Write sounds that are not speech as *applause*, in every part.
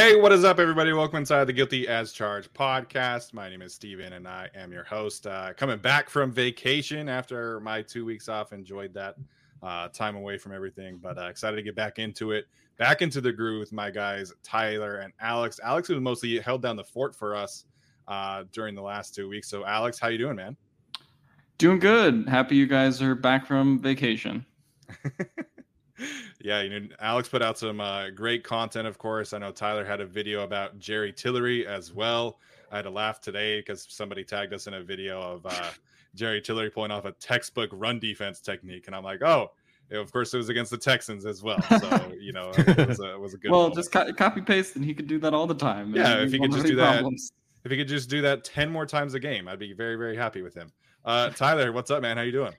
Hey, what is up, everybody? Welcome inside the Guilty as Charged podcast. My name is Steven and I am your host. Uh, coming back from vacation after my two weeks off. Enjoyed that uh, time away from everything, but uh, excited to get back into it. Back into the groove with my guys, Tyler and Alex. Alex was mostly held down the fort for us uh, during the last two weeks. So, Alex, how you doing, man? Doing good. Happy you guys are back from vacation. *laughs* yeah, you know, Alex put out some uh, great content, of course. I know Tyler had a video about Jerry Tillery as well. I had a laugh today because somebody tagged us in a video of uh, *laughs* Jerry Tillery pulling off a textbook run defense technique, and I'm like, oh, of course, it was against the Texans as well. So *laughs* you know, it was a, it was a good. well, moment. just co- copy paste, and he could do that all the time. Yeah, if he could just do any that, if he could just do that ten more times a game, I'd be very, very happy with him. Uh, Tyler, what's up, man? How you doing?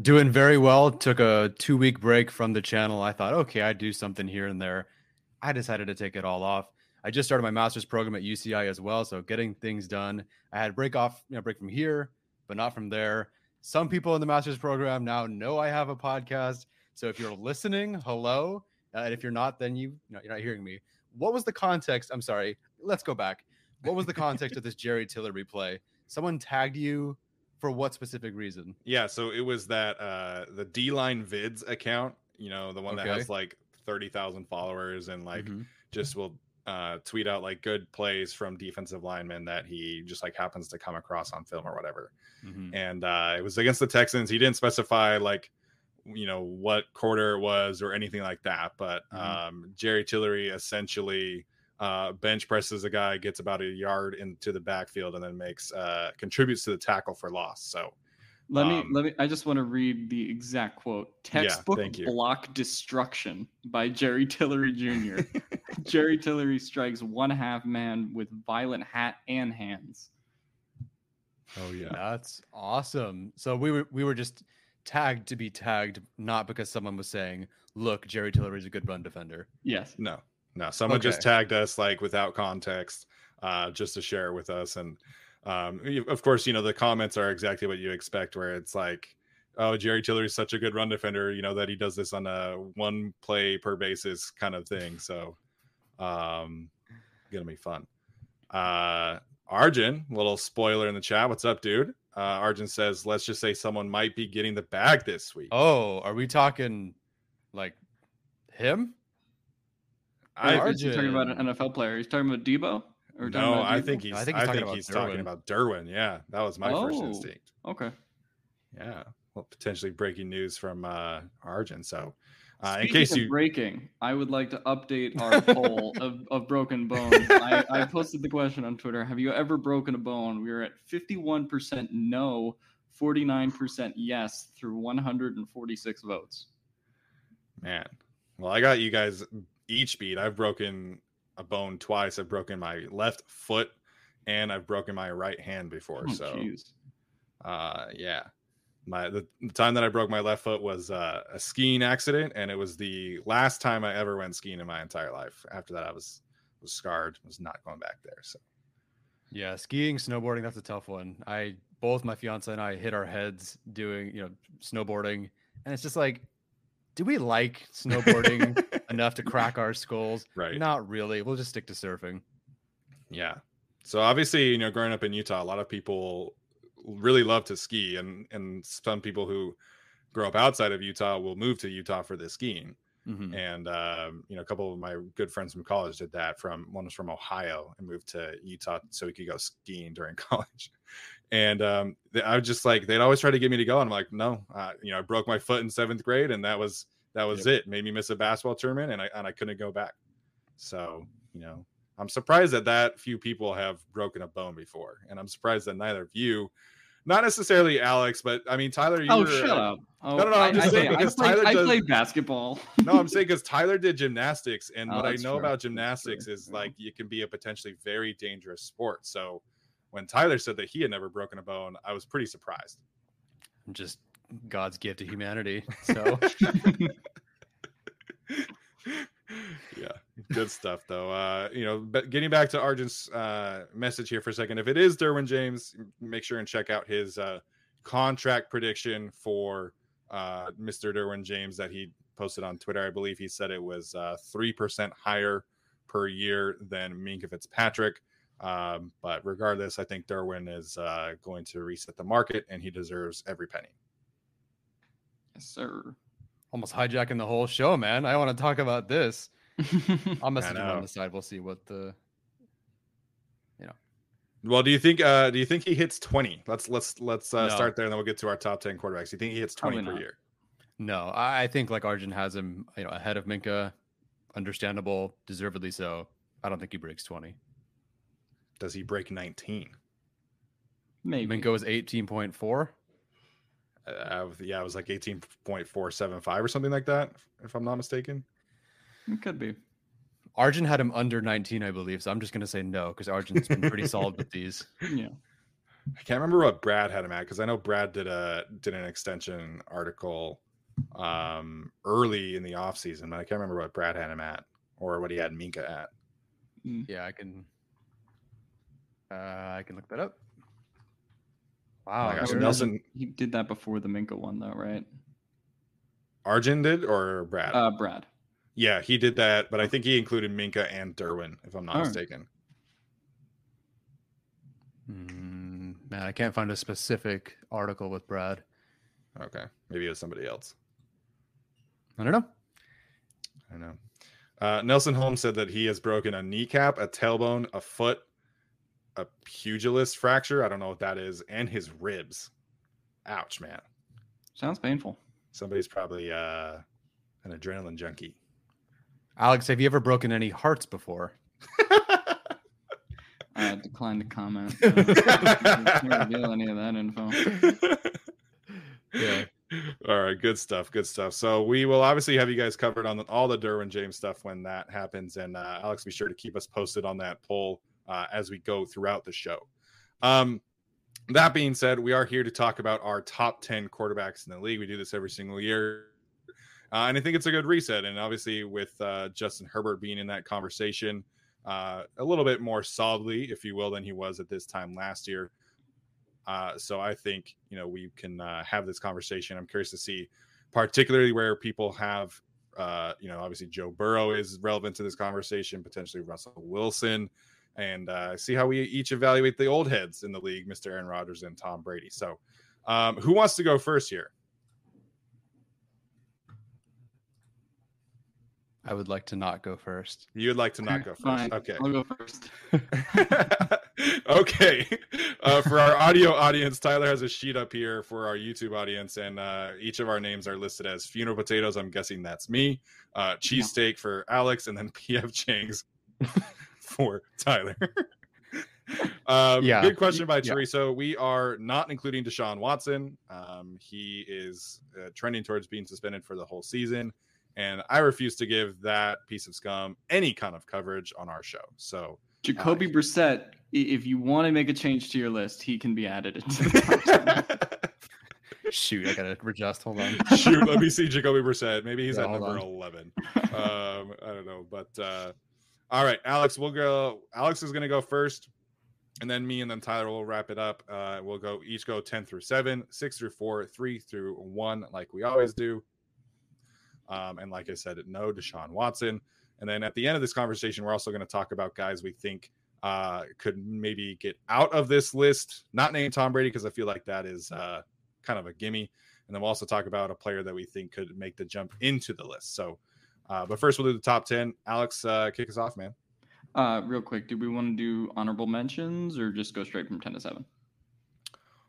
Doing very well. Took a two week break from the channel. I thought, okay, I'd do something here and there. I decided to take it all off. I just started my master's program at UCI as well, so getting things done. I had break off, you know, break from here, but not from there. Some people in the master's program now know I have a podcast. So if you're listening, hello. Uh, and if you're not, then you you're not hearing me. What was the context? I'm sorry. Let's go back. What was the context of this Jerry Tillery play? Someone tagged you for what specific reason? Yeah, so it was that uh the D line vids account, you know, the one that has like thirty thousand followers and like Mhm. just will uh tweet out like good plays from defensive linemen that he just like happens to come across on film or whatever. Mhm. And uh it was against the Texans. He didn't specify like you know what quarter it was or anything like that, but Mhm. um Jerry Tillery essentially uh, bench presses a guy, gets about a yard into the backfield, and then makes uh, contributes to the tackle for loss. So Let me Um, let me. I just want to read the exact quote: Yeah, "Textbook thank you. block destruction by Jerry Tillery Jr. *laughs* Jerry Tillery strikes one half man with violent hat and hands." Oh yeah. That's awesome. So we were we were just tagged to be tagged, not because someone was saying, "Look, Jerry Tillery's a good run defender." Yes. No, no. Someone just tagged us like without context, uh, just to share with us. And um, of course, you know the comments are exactly what you expect, where it's like, "Oh, Jerry tiller is such a good run defender," you know that he does this on a one play per basis kind of thing. So, um, gonna be fun. Uh, Arjun, little spoiler in the chat. What's up, dude? Uh, Arjun says, "Let's just say someone might be getting the bag this week." Oh, are we talking like him? I- I, he's talking about an NFL player. He's talking about Debo. Or no, about I think he's. I I think think he's he's, talking about talking Derwin. about Derwin. Yeah, that was my first Oh. instinct. Okay. Yeah, well, potentially breaking news from uh, Arjun. So, uh, in case of you, breaking, I would like to update our *laughs* poll of, of broken bones. I, I posted the question on Twitter: Have you ever broken a bone? We are at fifty-one percent no, forty-nine percent yes, through one hundred and forty-six votes. man, well, I got you guys each beat. I've broken a bone twice. I've broken my left foot, and I've broken my right hand before. Oh, so, jeez. uh, yeah. My the, the time that I broke my left foot was uh, a skiing accident, and it was the last time I ever went skiing in my entire life. After that, I was was scarred. Was not going back there. So Yeah, skiing, snowboarding, that's a tough one. I both my fiance and I hit our heads doing, you know, snowboarding, and it's just like, do we like snowboarding *laughs* enough to crack our skulls? Right. Not really. We'll just stick to surfing. Yeah. So obviously, you know, growing up in Utah, a lot of people really love to ski, and and some people who grow up outside of Utah will move to Utah for the skiing. Mhm. And um, you know, a couple of my good friends from college did that. From one was from Ohio and moved to Utah so he could go skiing during *laughs* college. And um, they- I was just like, they'd always try to get me to go, and I'm like, no, uh, you know, I broke my foot in seventh grade, and that was that was it. Made me miss a basketball tournament, and I and I couldn't go back. So you know, I'm surprised that that few people have broken a bone before, and I'm surprised that neither of you, not necessarily Alex, but I mean Tyler. You Oh, were, shut uh, up! Oh, no, no, I'm just I, saying I, because played, Tyler I does- played basketball. *laughs* no, I'm saying *laughs* because Tyler did gymnastics, and Oh, what I know true. about gymnastics true. is like it can be a potentially very dangerous sport. So when Tyler said that he had never broken a bone, I was pretty surprised. Just God's gift to humanity. *laughs* So yeah, good stuff though. Uh, you know, but getting back to Arjun's uh, message here for a second, if it is Derwin James, make sure and check out his uh, contract prediction for uh, Mr. Derwin James that he posted on Twitter. I believe he said it was uh, three percent higher per year than Minkah Fitzpatrick. Um, but regardless, I think Derwin is uh, going to reset the market, and he deserves every penny. yes, sir. almost hijacking the whole show, man. I want to talk about this. *laughs* I'll message him on the side. We'll see what the you know. Well, do you think uh do you think he hits 20? Let's let's let's uh, No. start there and then we'll get to our top 10 quarterbacks. Do you think he hits 20 per year? No, I I think like Arjun has him, you know, ahead of Minkah. Understandable, deservedly so. I don't think he breaks 20. Does he break 19? Maybe. Minkah was 18.4. Uh, yeah, it was like 18.475 or something like that if I'm not mistaken. It could be. Arjun had him under 19, I believe. So I'm just going to say no because Arjun's been pretty solid with these. *laughs* Yeah. I can't remember what Brad had him at cuz I know Brad did a did an extension article um early in the offseason, but I can't remember what Brad had him at or what he had Minkah at. Yeah, I can. Uh, I can look that up. Wow, my gosh, there. Nelson He did that before the Minkah one, though, right? Arjun did or Brad? Uh, Brad. Yeah, he did that, but I think he included Minkah and Derwin if I'm not All right. mistaken. Mm, man, I can't find a specific article with Brad. Okay. Maybe it was somebody else. I don't know. I know. Uh, Nelson Holmes said that he has broken a kneecap, a tailbone, a foot, a pugilist fracture. I don't know what that is, and his ribs. Ouch, man. Sounds painful. Somebody's probably uh, an adrenaline junkie. Alex, have you ever broken any hearts before? *laughs* I declined to comment. *laughs* Can't reveal any of that info. *laughs* Yeah. All right, good stuff, good stuff. So we will obviously have you guys covered on the, all the Derwin James stuff when that happens, and uh, Alex, be sure to keep us posted on that poll uh, as we go throughout the show. Um, that being said, we are here to talk about our top ten quarterbacks in the league. We do this every single year, uh, and I think it's a good reset. And obviously, with uh, Justin Herbert being in that conversation uh, a little bit more solidly, if you will, than he was at this time last year. Uh, so I think you know we can uh, have this conversation. I'm curious to see, particularly where people have, uh, you know, obviously Joe Burrow is relevant to this conversation, potentially Russell Wilson, and see how we each evaluate the old heads in the league, Mr. Aaron Rodgers and Tom Brady. So, um, who wants to go first here? I would like to not go first. You would like to not go first, Fine. okay? I'll go first. *laughs* okay. Uh, for our audio audience, Tyler has a sheet up here for our YouTube audience, and uh, each of our names are listed as funeral potatoes. I'm guessing that's me. Uh, cheesesteak for Alex, and then *laughs* PF Chang's *laughs* for Tyler. um, Yeah. Good question by Yeah. Teresa. We are not including Deshaun Watson. Um, he is uh, trending towards being suspended for the whole season. And I refuse to give that piece of scum any kind of coverage on our show. So Jacoby Uh, Brissett, if you want to make a change to your list, he can be added into the *laughs* Shoot, I gotta adjust. Hold on. *laughs* Shoot, let me see Jacoby Brissett. Maybe he's Yeah, at number on. 11. *laughs* Um, I don't know. But uh, all right, Alex, we'll go. Alex is going to go first. and then me and then Tyler will wrap it up. Uh, we'll go each go 10 through 7, 6 through 4, 3 through 1, like we always do. Um, and like I said, no Deshaun Watson. And then at the end of this conversation, we're also going to talk about guys we think uh, could maybe get out of this list. Not named Tom Brady because I feel like that is uh, kind of a gimme. And then we'll also talk about a player that we think could make the jump into the list. So, uh, but first we'll do the top 10. Alex, uh, kick us off, man. Uh, real quick, do we want to do honorable mentions or just go straight from 10 to 7?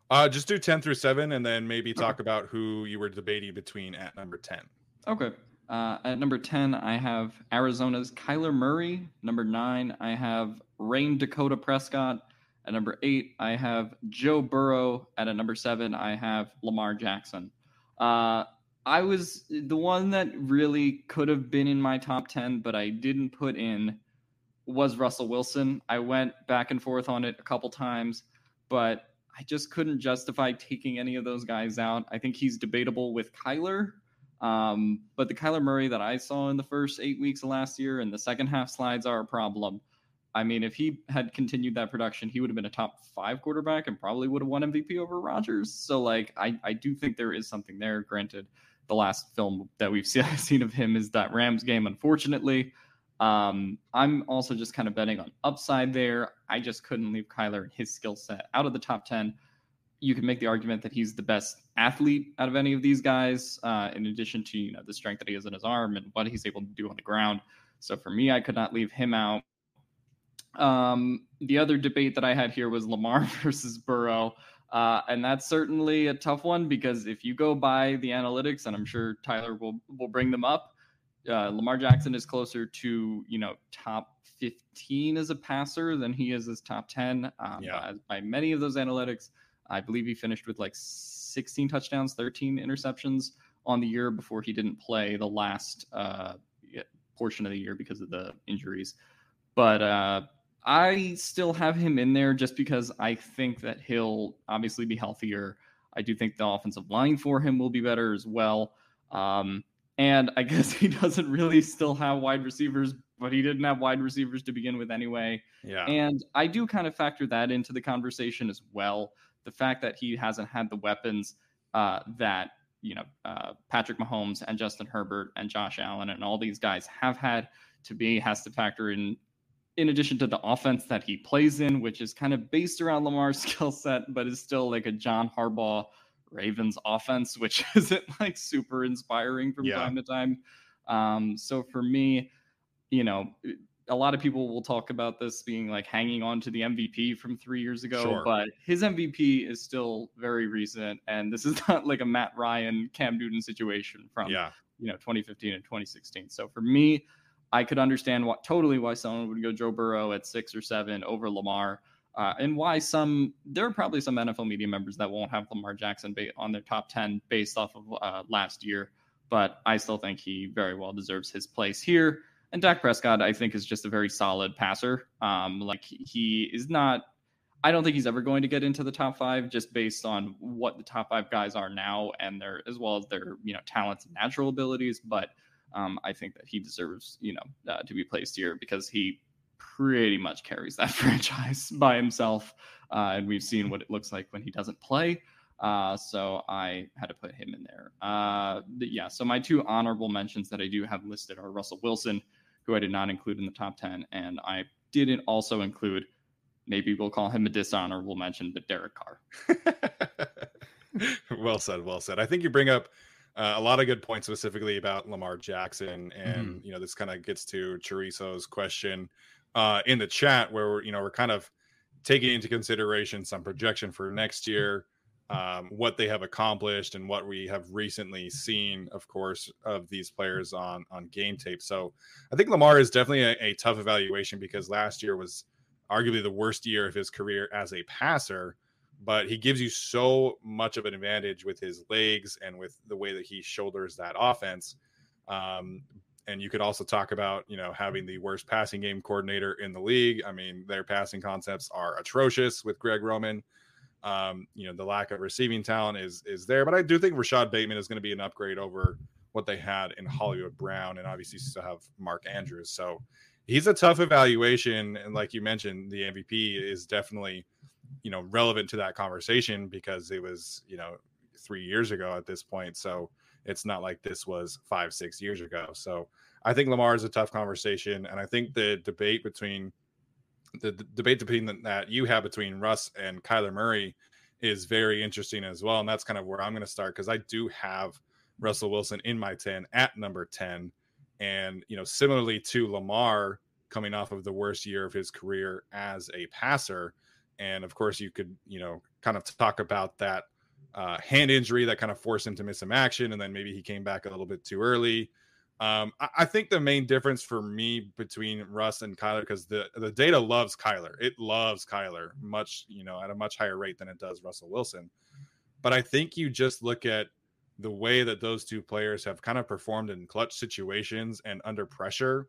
Uh, just do 10 through 7 and then maybe talk okay. about who you were debating between at number 10. Okay. Uh, at number 10, I have Arizona's Kyler Murray. Number 9, I have Rayne Dakota Prescott. At number 8, I have Joe Burrow. At a number 7, I have Lamar Jackson. Uh, I was the one that really could have been in my top 10, but I didn't put in was Russell Wilson. I went back and forth on it a couple times, but I just couldn't justify taking any of those guys out. I think he's debatable with Kyler. Um, but the Kyler Murray that I saw in the first eight weeks of last year and the second half slides are a problem. I mean, if he had continued that production, he would have been a top five quarterback and probably would have won MVP over Rodgers. So, like, I, I do think there is something there. Granted, the last film that we've *laughs* seen of him is that Rams game, unfortunately. Um, I'm also just kind of betting on upside there. I just couldn't leave Kyler and his skill set out of the top 10. You can make the argument that he's the best athlete out of any of these guys, uh, in addition to you know the strength that he has in his arm and what he's able to do on the ground. So for me, I could not leave him out. Um, the other debate that I had here was Lamar *laughs* versus Burrow. Uh, and that's certainly a tough one because if you go by the analytics, and I'm sure Tyler will will bring them up, uh, Lamar Jackson is closer to you know top 15 as a passer than he is as top 10 um, yeah. by, by, many of those analytics. I believe he finished with like 16 touchdowns, 13 interceptions on the year before he didn't play the last uh, portion of the year because of the injuries. But uh, I still have him in there just because I think that he'll obviously be healthier. I do think the offensive line for him will be better as well. Um, and I *laughs* guess he doesn't really still have wide receivers, but he didn't have wide receivers to begin with anyway. Yeah. And I do kind of factor that into the conversation as well. The fact that he hasn't had the weapons uh, that, you know, uh, Patrick Mahomes and Justin Herbert and Josh Allen and all these guys have had to be has to factor in in addition to the offense that he plays in, which is kind of based around Lamar's *laughs* skill set, but is still like a John Harbaugh Ravens offense, which *laughs* isn't like super inspiring from yeah. time to time. Um, so for me, you know, a lot of people will talk about this being like hanging on to the MVP from three years ago, sure. but his MVP is still very recent, and this is *laughs* not like a Matt Ryan, Cam Newton situation from yeah. you know 2015 and 2016. So for me, I could understand what totally why someone would go Joe Burrow at six or seven over Lamar uh, and why some there are probably some NFL media members that won't have Lamar Jackson on their top 10 based off of uh, last year, but I still think he very well deserves his place here. And Dak Prescott, I think, is just a very solid passer. Um, like he is not. I don't think he's ever going to get into the top five just based on what the top five guys are now and their as well as their you know talents and natural abilities. But um, I think that he deserves you know uh, to be placed here because he pretty much carries that *laughs* franchise by himself. Uh, and we've seen what it looks like when he doesn't play. Uh, so I had to put him in there. Uh, yeah, so my two honorable mentions that I do have listed are Russell Wilson, who I did not include in the top 10, and I didn't also include, maybe we'll call him a dishonorable mention, but Derek Carr. *laughs* well said, well said. I think you bring up uh, a lot of good points specifically about Lamar Jackson, and mm-hmm. you know this kind of gets to Chorizo's question uh, in the chat where we're, you know we're kind of taking into consideration some projection for next year, um, what they have accomplished, and what we have recently seen, of course, of these players on on game tape. So I think Lamar is definitely a, a tough evaluation because last year was arguably the worst year of his career as a passer. But he gives you so much of an advantage with his legs and with the way that he shoulders that offense. Um, and you could also talk about you know having the worst passing game coordinator in the league. I mean, their passing concepts are atrocious with Greg Roman. Um, you know, the lack of receiving talent is is there, but I do think Rashod Bateman is going to be an upgrade over what they had in Hollywood Brown, and obviously still have Mark Andrews. So he's a tough evaluation, and like you mentioned, the MVP is definitely you know relevant to that conversation because it was you know three years ago at this point. So it's not like this was five six years ago. So I think Lamar is a tough conversation, and I think the debate between the, debate between the, that you have between Russ and Kyler Murray is very interesting as well, and that's kind of where I'm going to start because I do have Russell Wilson in my ten at number ten, and you know similarly to Lamar coming off of the worst year of his career as a passer, and of course you could you know kind of talk about that uh, hand injury that kind of forced him to miss some action, and then maybe he came back a little bit too early. Um, I, I, think the main difference for me between Russ and Kyler, because the the data loves Kyler, it loves Kyler much, you know, at a much higher rate than it does Russell Wilson. But I think you just look at the way that those two players have kind of performed in clutch situations and under pressure,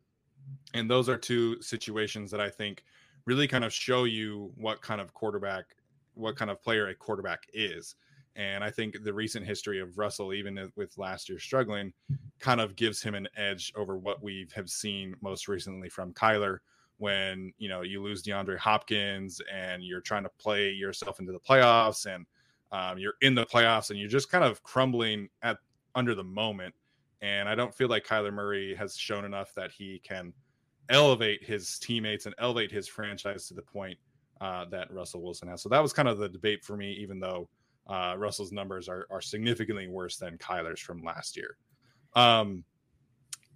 and those are two situations that I think really kind of show you what kind of quarterback, what kind of player a quarterback is. And I think the recent history of Russell, even with last year struggling, kind of gives him an edge over what we have seen most recently from Kyler. When you know you lose DeAndre Hopkins and you're trying to play yourself into the playoffs, and um, you're in the playoffs, and you're just kind of crumbling at under the moment. And I don't feel like Kyler Murray has shown enough that he can elevate his teammates and elevate his franchise to the point uh, that Russell Wilson has. So that was kind of the debate for me, even though uh, Russell's numbers are, are significantly worse than Kyler's from last year. Um,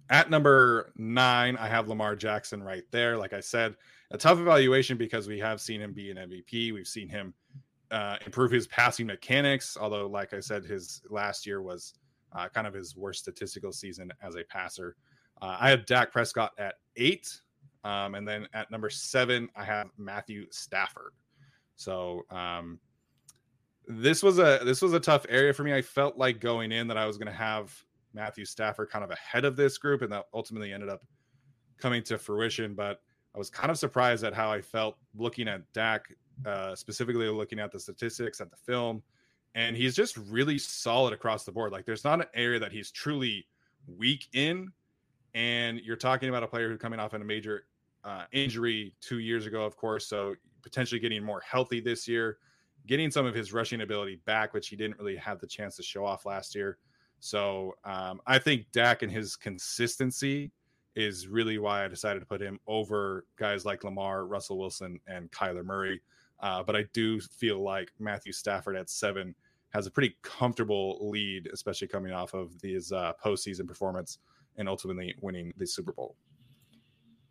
at number nine, I have Lamar Jackson right there. Like I said, a tough evaluation because we have seen him be an MVP. We've seen him uh, improve his passing mechanics. Although, like I said, his last year was uh, kind of his worst statistical season as a passer. Uh, I have Dak Prescott at eight. Um, and then at number seven, I have Matthew Stafford. So um, this was a this was a tough area for me. I felt like going in that I was going to have Matthew Stafford kind of ahead of this group, and that ultimately ended up coming to fruition. But I was kind of surprised at how I felt looking at Dak, uh, specifically looking at the statistics at the film, and he's just really solid across the board. Like there's not an area that he's truly weak in, and you're talking about a player who's coming off in a major uh, injury two years ago, of course, so potentially getting more healthy this year getting some of his rushing ability back, which he didn't really have the chance to show off last year. So um, I think Dak and his consistency is really why I decided to put him over guys like Lamar, Russell Wilson, and Kyler Murray. Uh, but I do feel like Matthew Stafford at seven has a pretty comfortable lead, especially coming off of his uh, postseason performance and ultimately winning the Super Bowl.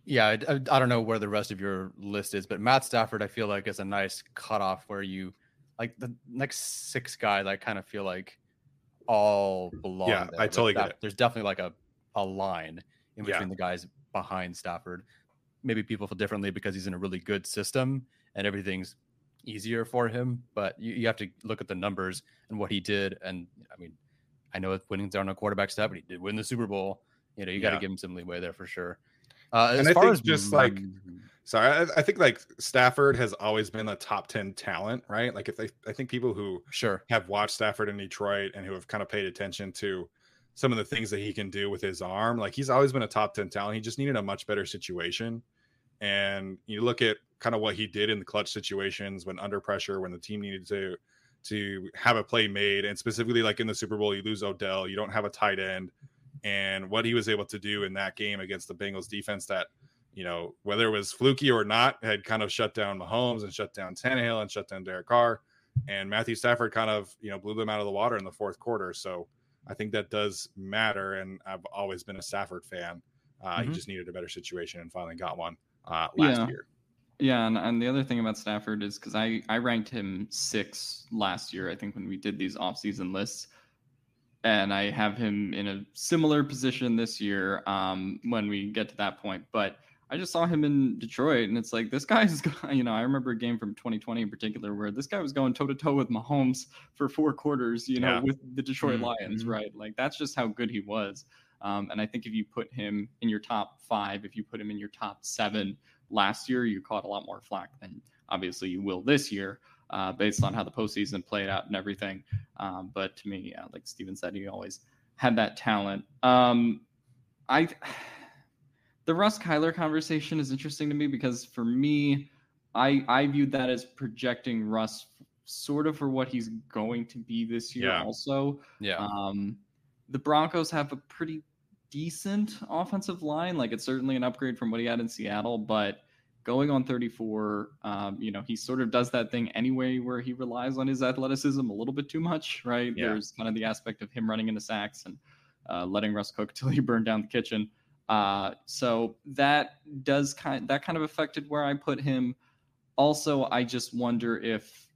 Yeah, I, I, don't know where the rest of your list is, but Matt Stafford, I feel like is a nice cutoff where you like the next six guys, I kind of feel like all belong. Yeah, there. I totally that, get it. There's definitely like a a line in between yeah. the guys behind Stafford. Maybe people feel differently because he's in a really good system and everything's easier for him. But you, you have to look at the numbers and what he did. And I mean, I know winnings aren't a quarterback stat, but he did win the Super Bowl. You know, you got to give him some leeway there for sure. Uh, and I think just like Sorry, I, I, think like Stafford has always been a top 10 talent, right? Like if they I think people who sure have watched Stafford in Detroit and who have kind of paid attention to some of the things that he can do with his arm, like he's always been a top 10 talent. He just needed a much better situation. And you look at kind of what he did in the clutch situations when under pressure, when the team needed to to have a play made, and specifically like in the Super Bowl, you lose Odell, you don't have a tight end, and what he was able to do in that game against the Bengals defense that you know, whether it was fluky or not, had kind of shut down Mahomes and shut down Tannehill and shut down Derek Carr. And Matthew Stafford kind of, you know, blew them out of the water in the fourth quarter. So I think that does matter. And I've always been a Stafford fan. Uh, mm-hmm. He just needed a better situation and finally got one uh, last yeah. year. Yeah, and, and the other thing about Stafford is because I, I ranked him six last year, I think, when we did these offseason lists. And I have him in a similar position this year um, when we get to that point. But I just saw him in Detroit, and it's like this guy's, *laughs* you know, I remember a game from 2020 in particular where this guy was going toe to toe with Mahomes for four quarters, you know, yeah. with the Detroit mm-hmm. Lions, right? Like that's just how good he was. Um, and I think if you put him in your top five, if you put him in your top seven last year, you caught a lot more flack than obviously you will this year, uh, based on how the postseason played out and everything. Um, but to me, yeah, like Steven said, he always had that talent. Um, I the Russ Kyler conversation is interesting to me because for me, I I viewed that as projecting Russ sort of for what he's going to be this year. Yeah. Also, Yeah. um, the Broncos have a pretty decent offensive line. Like it's certainly an upgrade from what he had in Seattle, but going on 34, um, you know, he sort of does that thing anyway where he relies on his athleticism a little bit too much, right? Yeah. There's kind of the aspect of him running into sacks and uh, letting Russ cook *laughs* till he burned down the kitchen. Uh, so that does kind that kind of affected where I put him. Also, I just wonder if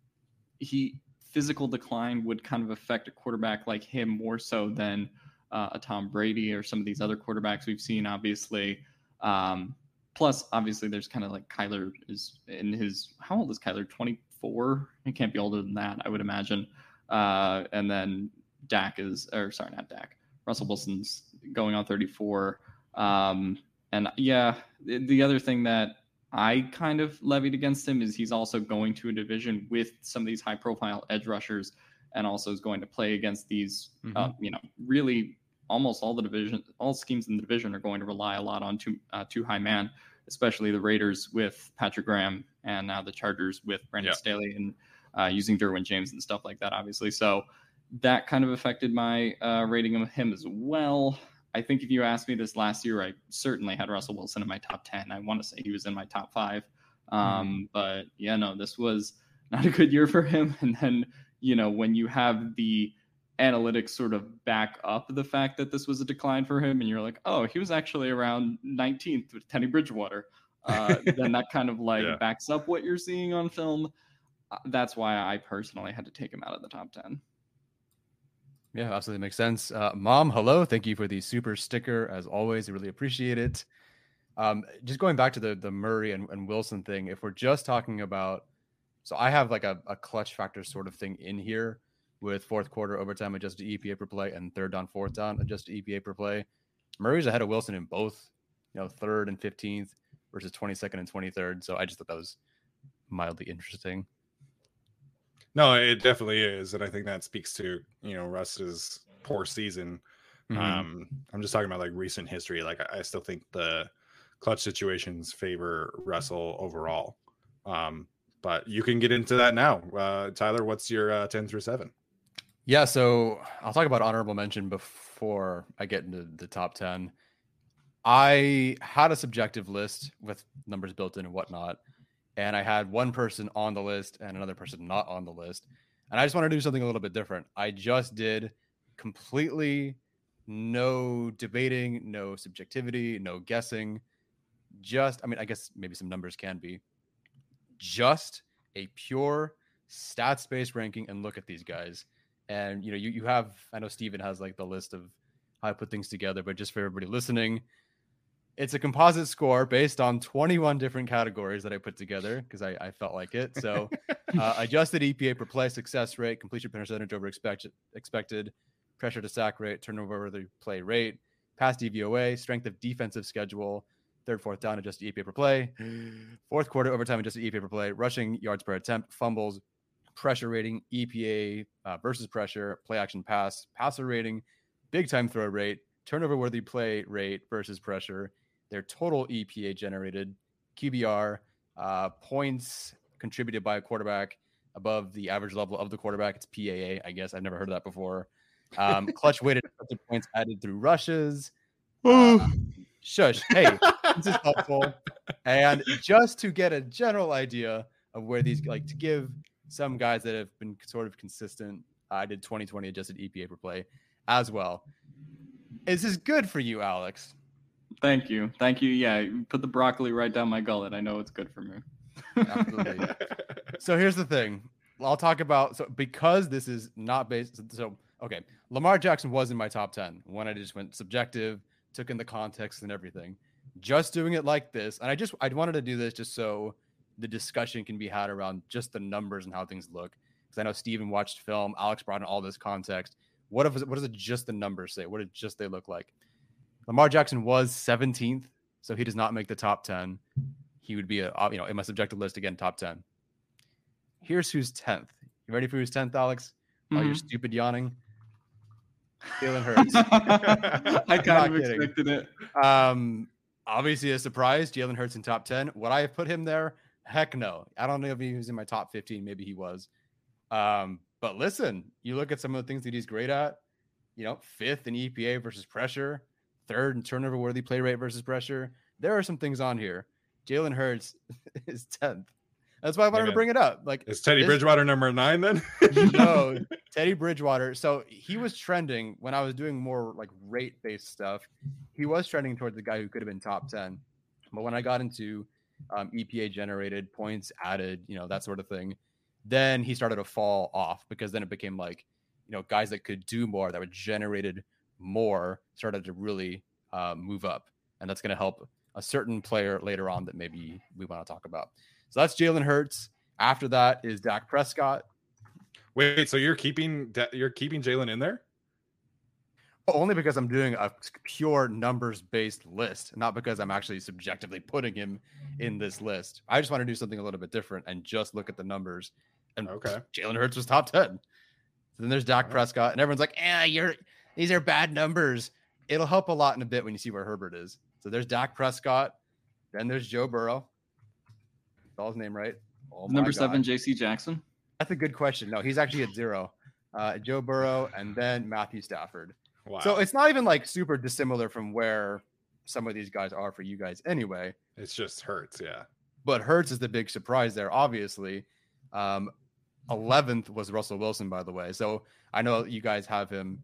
he physical decline would kind of affect a quarterback like him more so than uh, a Tom Brady or some of these other quarterbacks we've seen. Obviously, um, plus obviously there's kind of like Kyler is in his how old is Kyler? Twenty four. He can't be older than that, I would imagine. Uh, and then Dak is, or sorry, not Dak. Russell Wilson's going on 34. Um, and yeah, the, the other thing that I kind of levied against him is he's also going to a division with some of these high profile edge rushers and also is going to play against these, uh, you know, really almost all the division, all schemes in the division are going to rely a lot on two, uh, two high man, especially the Raiders with Patrick Graham and now the Chargers with Brandon Yeah. Staley and uh, using Derwin James and stuff like that, obviously. So that kind of affected my uh, rating of him as well. I think if you asked me this last year, I certainly had Russell Wilson in my top 10. I want to say he was in my top five. Um, But yeah, no, this was not a good year for him. *laughs* And then, you know, when you have the analytics sort of back up the fact that this was a decline for him, and you're like, oh, he was actually around 19th with Teddy Bridgewater, uh, *laughs* then that kind of like Yeah. backs up what you're seeing on film. Uh, That's why I personally had to take him out of the top 10. Yeah, absolutely makes sense. Uh, Mom, hello. Thank you for the super sticker as always. I really appreciate it. Um, just going back to the the Murray and, and Wilson thing, if we're just talking about, so I have like a, a clutch factor sort of thing in here with fourth quarter overtime adjusted EPA per play and third down, fourth down adjusted EPA per play. Murray's ahead of Wilson in both, you know, third and fifteenth versus twenty second and twenty third. So I just thought that was mildly interesting. No, it definitely is, and I think that speaks to you know Russ's poor season. Mhm. Um, I'm just talking about like recent history. Like I, I still think the clutch situations favor Russell overall. Um, but you can get into that now. Uh, Tyler, what's your uh, 10 through 7? Yeah, so I'll talk about honorable mention before I get into the top 10. I had a subjective list with numbers built in and whatnot, and I had one person on the list and another person not on the list. And I just want to do something a little bit different. I just did completely no debating, no subjectivity, no guessing. Just, I mean, I guess maybe some numbers can be just a pure stats based ranking and look at these guys. And you know, you, you have I know Steven has like the list of how I put things together, but just for everybody listening, it's a composite score based on 21 different categories that I put together because I, I felt like it. So *laughs* uh, adjusted EPA per play, success rate, completion percentage over expected, expected, pressure to sack rate, turnover over the play rate, pass DVOA, strength of defensive schedule, third, fourth down, adjusted EPA per play, *gasps* fourth quarter overtime, adjusted EPA per play, rushing yards per attempt, fumbles, pressure rating, EPA uh, versus pressure, play action pass, passer rating, big time throw rate, turnover worthy play rate versus pressure, their total EPA generated, QBR, uh, points contributed by a quarterback above the average level of the quarterback. It's PAA, I guess. I've never heard of that before. Um, *laughs* clutch weighted points added through rushes. Um, shush. Hey, this is helpful. And just to get a general idea of where these like to give some guys that have been sort of consistent, I did 2020 adjusted EPA per play as well. Is this good for you, Alex? Thank you. Thank you. Yeah, you put the broccoli right down my gullet. I know it's good for me. Absolutely. *laughs* so here's the thing. I'll talk about so because this is not based. So okay, Lamar Jackson was in my top ten when I just went subjective, took in the context and everything. Just doing it like this, and I just I wanted to do this just so the discussion can be had around just the numbers and how things look. Because I know Steven watched film, Alex brought in all this context. What if what does it just the numbers say? What did just they look like? Lamar Jackson was 17th, so he does not make the top 10. He would be a you know in my subjective list again top 10. Here's who's 10th. You ready for who's 10th, Alex? Oh, you're Mhm. stupid yawning. Feeling *laughs* hurts. I kind of kidding. expected it. um, obviously a surprise. Jalen Hurts in top 10. Would I have put him there? Heck no. I don't know if he was in my top 15. Maybe he was. Um, but listen, you look at some of the things that he's great at, you know, fifth in EPA versus pressure, third in turnover worthy play rate versus pressure. There are some things on here. Jalen Hurts *laughs* is 10th. That's why I wanted to bring it up. Like, is Teddy Bridgewater number nine then? *laughs* no, *laughs* Teddy Bridgewater. So he was trending when I was doing more like rate based stuff. He was trending towards the guy who could have been top 10. But when I got into um, EPA generated points added, you know, that sort of thing, then he started to fall off because then it became like, you know, guys that could do more, that were generated more, started to really uh, move up. And that's going to help a certain player later on that maybe we want to talk about. So that's Jalen Hurts. After that is Dak Prescott. Wait, so you're keeping you're keeping Jalen in there? Only because I'm doing a pure numbers based list, not because I'm actually subjectively putting him in this list. I just want to do something a little bit different and just look at the numbers. And okay, Jalen Hurts was top ten. Then there's Dak Prescott, and everyone's like, "Yeah, you're these are bad numbers." It'll help a lot in a bit when you see where Herbert is. So there's Dak Prescott. Then there's Joe Burrow spell his name right. Oh Number seven, J.C. Jackson. That's a good question. No, he's actually at zero. Uh, Joe Burrow and then Matthew Stafford. Wow. So it's not even like super dissimilar from where some of these guys are for you guys anyway. It's just Hurts, yeah. But Hurts is the big surprise there, obviously. Um, 11th was Russell Wilson, by the way. So I know you guys have him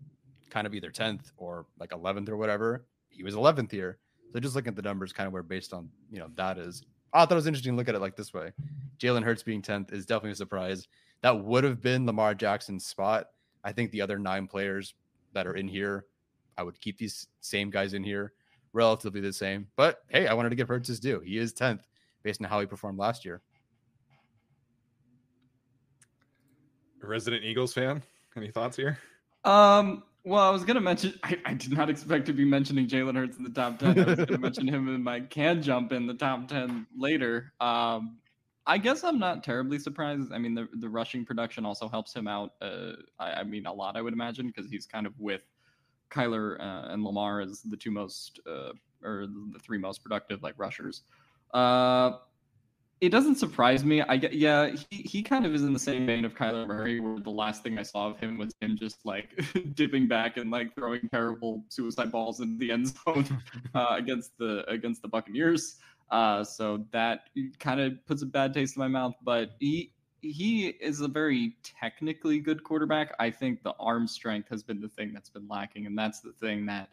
kind of either 10th or like 11th or whatever. He was 11th here. So just looking at the numbers, kind of where based on you know that is. I thought it was interesting to look at it like this way. Jalen Hurts being 10th is definitely a surprise. That would have been Lamar Jackson's spot. I think the other nine players that are in here, I would keep these same guys in here, relatively the same. But hey, I wanted to give Hurts his due. He is 10th based on how he performed last year. Resident Eagles fan. Any thoughts here? Um, well, I was gonna mention. I, I did not expect to be mentioning Jalen Hurts in the top ten. I was gonna mention him in my can jump in the top ten later. Um, I guess I'm not terribly surprised. I mean, the the rushing production also helps him out. Uh, I, I mean, a lot. I would imagine because he's kind of with Kyler uh, and Lamar as the two most uh, or the three most productive like rushers. Uh, it doesn't surprise me. I get, yeah, he, he kind of is in the same vein of Kyler Murray, where the last thing I saw of him was him just like *laughs* dipping back and like throwing terrible suicide balls into the end zone *laughs* uh, against the against the Buccaneers. Uh, so that kind of puts a bad taste in my mouth. But he he is a very technically good quarterback. I think the arm strength has been the thing that's been lacking, and that's the thing that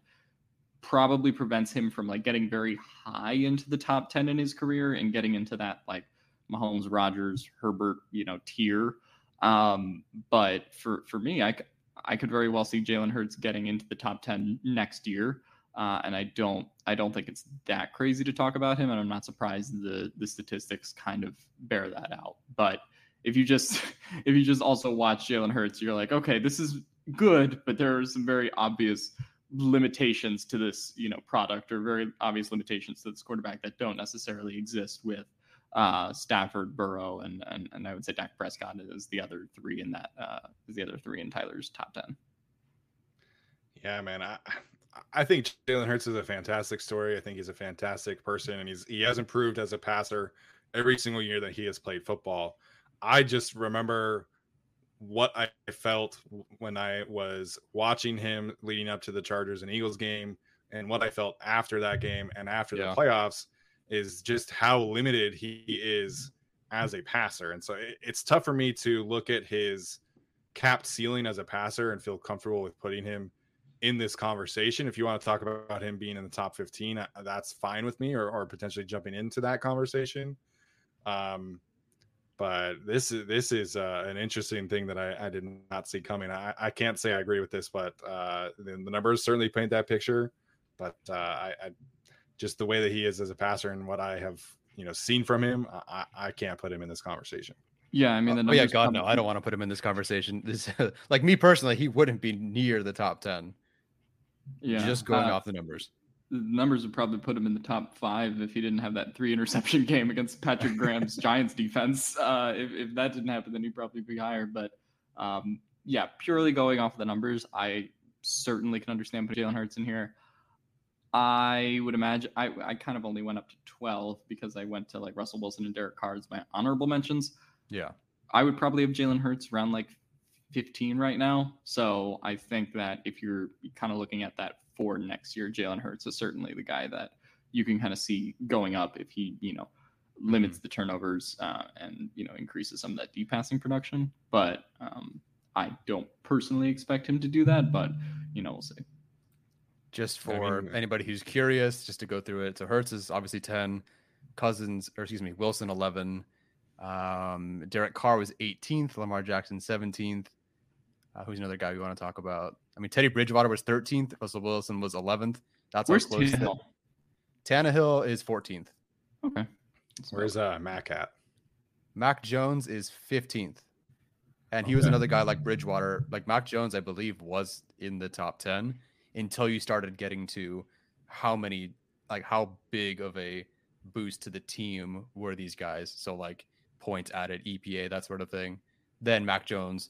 probably prevents him from like getting very high into the top 10 in his career and getting into that like Mahomes, Rodgers, Herbert, you know, tier. Um, but for for me, I I could very well see Jalen Hurts getting into the top 10 next year. Uh, and I don't I don't think it's that crazy to talk about him, and I'm not surprised the the statistics kind of bear that out. But if you just *laughs* if you just also watch Jalen Hurts, you're like, okay, this is good, but there are some very obvious limitations to this, you know, product or very obvious limitations to this quarterback that don't necessarily exist with uh, Stafford, Burrow, and, and and I would say Dak Prescott is the other three in that uh, is the other three in Tyler's top ten. Yeah, man, I I think Jalen Hurts is a fantastic story. I think he's a fantastic person, and he's he has improved as a passer every single year that he has played football. I just remember what I felt when I was watching him leading up to the Chargers and Eagles game, and what I felt after that game and after yeah. the playoffs is just how limited he is as a passer. And so it, it's tough for me to look at his capped ceiling as a passer and feel comfortable with putting him in this conversation. If you want to talk about him being in the top 15, that's fine with me or, or potentially jumping into that conversation. Um, but this is this is uh, an interesting thing that I, I, did not see coming. I, I can't say I agree with this, but uh, the, the numbers certainly paint that picture. But uh, I, I, just the way that he is as a passer and what I have you know seen from him, I, I can't put him in this conversation. Yeah, I mean, the oh, yeah, God, no, I don't want to put him in this conversation. This, *laughs* like me personally, he wouldn't be near the top ten. Yeah, just going uh, off the numbers the numbers would probably put him in the top five if he didn't have that three interception *laughs* game against Patrick Graham's Giants defense. Uh, if, if that didn't happen, then he'd probably be higher. But um, yeah, purely going off the numbers, I certainly can understand putting Jalen Hurts in here. I would imagine I, I kind of only went up to 12 because I went to like Russell Wilson and Derek Carr as my honorable mentions. Yeah. I would probably have Jalen Hurts around like 15 right now. So I think that if you're kind of looking at that for next year, Jalen Hurts is certainly the guy that you can kind of see going up if he, you know, limits the turnovers uh, and, you know, increases some of that deep passing production. But um, I don't personally expect him to do that, but, you know, we'll see. Just I for mean- anybody who's curious, just to go through it. So Hurts is obviously 10, Cousins, or excuse me, Wilson 11. Um, Derek Carr was 18th, Lamar Jackson 17th. Uh, who's another guy we want to talk about? I mean, Teddy Bridgewater was 13th, Russell Wilson was 11th. That's how Where's close. that- Tannehill? Tannehill is 14th. Okay. Where's uh Mac at? Mac Jones is 15th. And he was another guy like Bridgewater. Like Mac Jones, I believe, was in the top 10 until you started getting to how many, like, how big of a boost to the team were these guys. So, like, points added, EPA, that sort of thing. Then Mac Jones,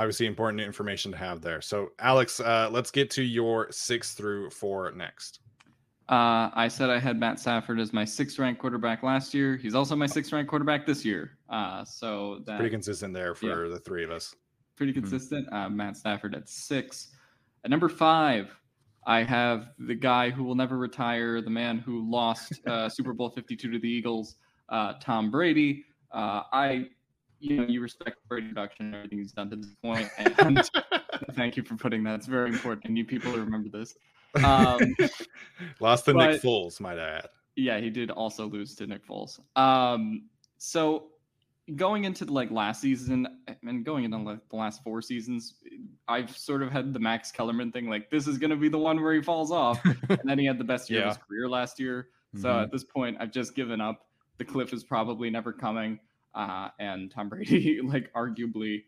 obviously important information to have there. So, Alex, uh, let's get to your six through four next. Uh, I said I had Matt Stafford as my sixth ranked quarterback last year. He's also my sixth ranked quarterback this year. Uh, so that Pretty consistent there for the three of us. pretty consistent. Uh, Matt Stafford at six. At number five, I have the guy who will never retire, the man who lost uh, Super Bowl 52 to the Eagles, uh, Tom Brady. Uh, I, you know, you respect Brady production and everything he's done to this point, and *laughs* thank you for putting that. It's very important. I need people to remember this. *laughs* Um, Lost to Nick but- Foles, might I add. yeah, he did also lose to Nick Foles. Um, so going into like last season and going into like the last four seasons, I've sort of had the Max Kellerman thing. Like this is going to be the one where he falls off, *laughs* and then he had the best year of his career last year. So Mhm. at this point, I've just given up. The cliff is probably never coming, uh, and Tom Brady, *laughs* like arguably,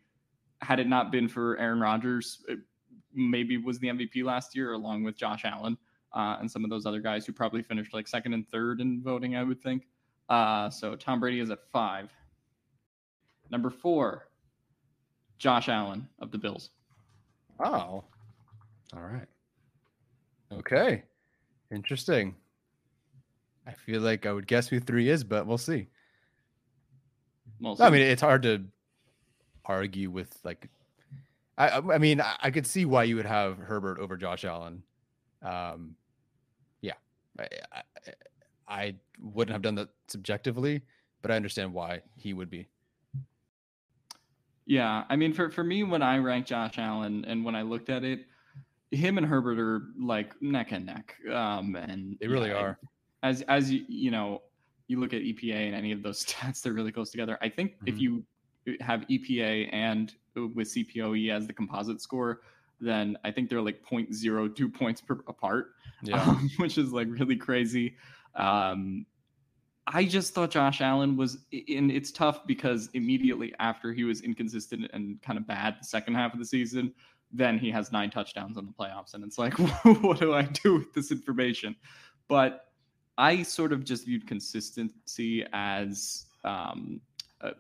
had it not been for Aaron Rodgers, maybe was the MVP last year, along with Josh Allen uh, and some of those other guys who probably finished like second and third in voting, I would think. Uh, so Tom Brady is at five. Number four, Josh Allen of the Bills. Oh, All right. okay. Interesting. I feel like I would guess who three is, but we'll see. Well, I mean, it's hard to argue with like. I I mean I, I could see why you would have Herbert over Josh Allen. Um, yeah, I, I, I wouldn't have done that subjectively, but I understand why he would be. Yeah, I mean, for for me, when I ranked Josh Allen and when I looked at it, him and Herbert are like neck and neck. Um, and they really yeah, are. As as you you know, you look at EPA and any of those *laughs* stats, they're really close together. I think mm-hmm. if you have EPA and with CPOE as the composite score, then I think they're like 0.02 *laughs* points per, apart, yeah. um, *laughs* which is like really crazy. Um, I just thought Josh Allen was, and it's tough because immediately after he was inconsistent and kind of bad the second half of the season, then he has nine touchdowns in the playoffs. And it's like, what do I do with this information? But I sort of just viewed consistency as um, uh,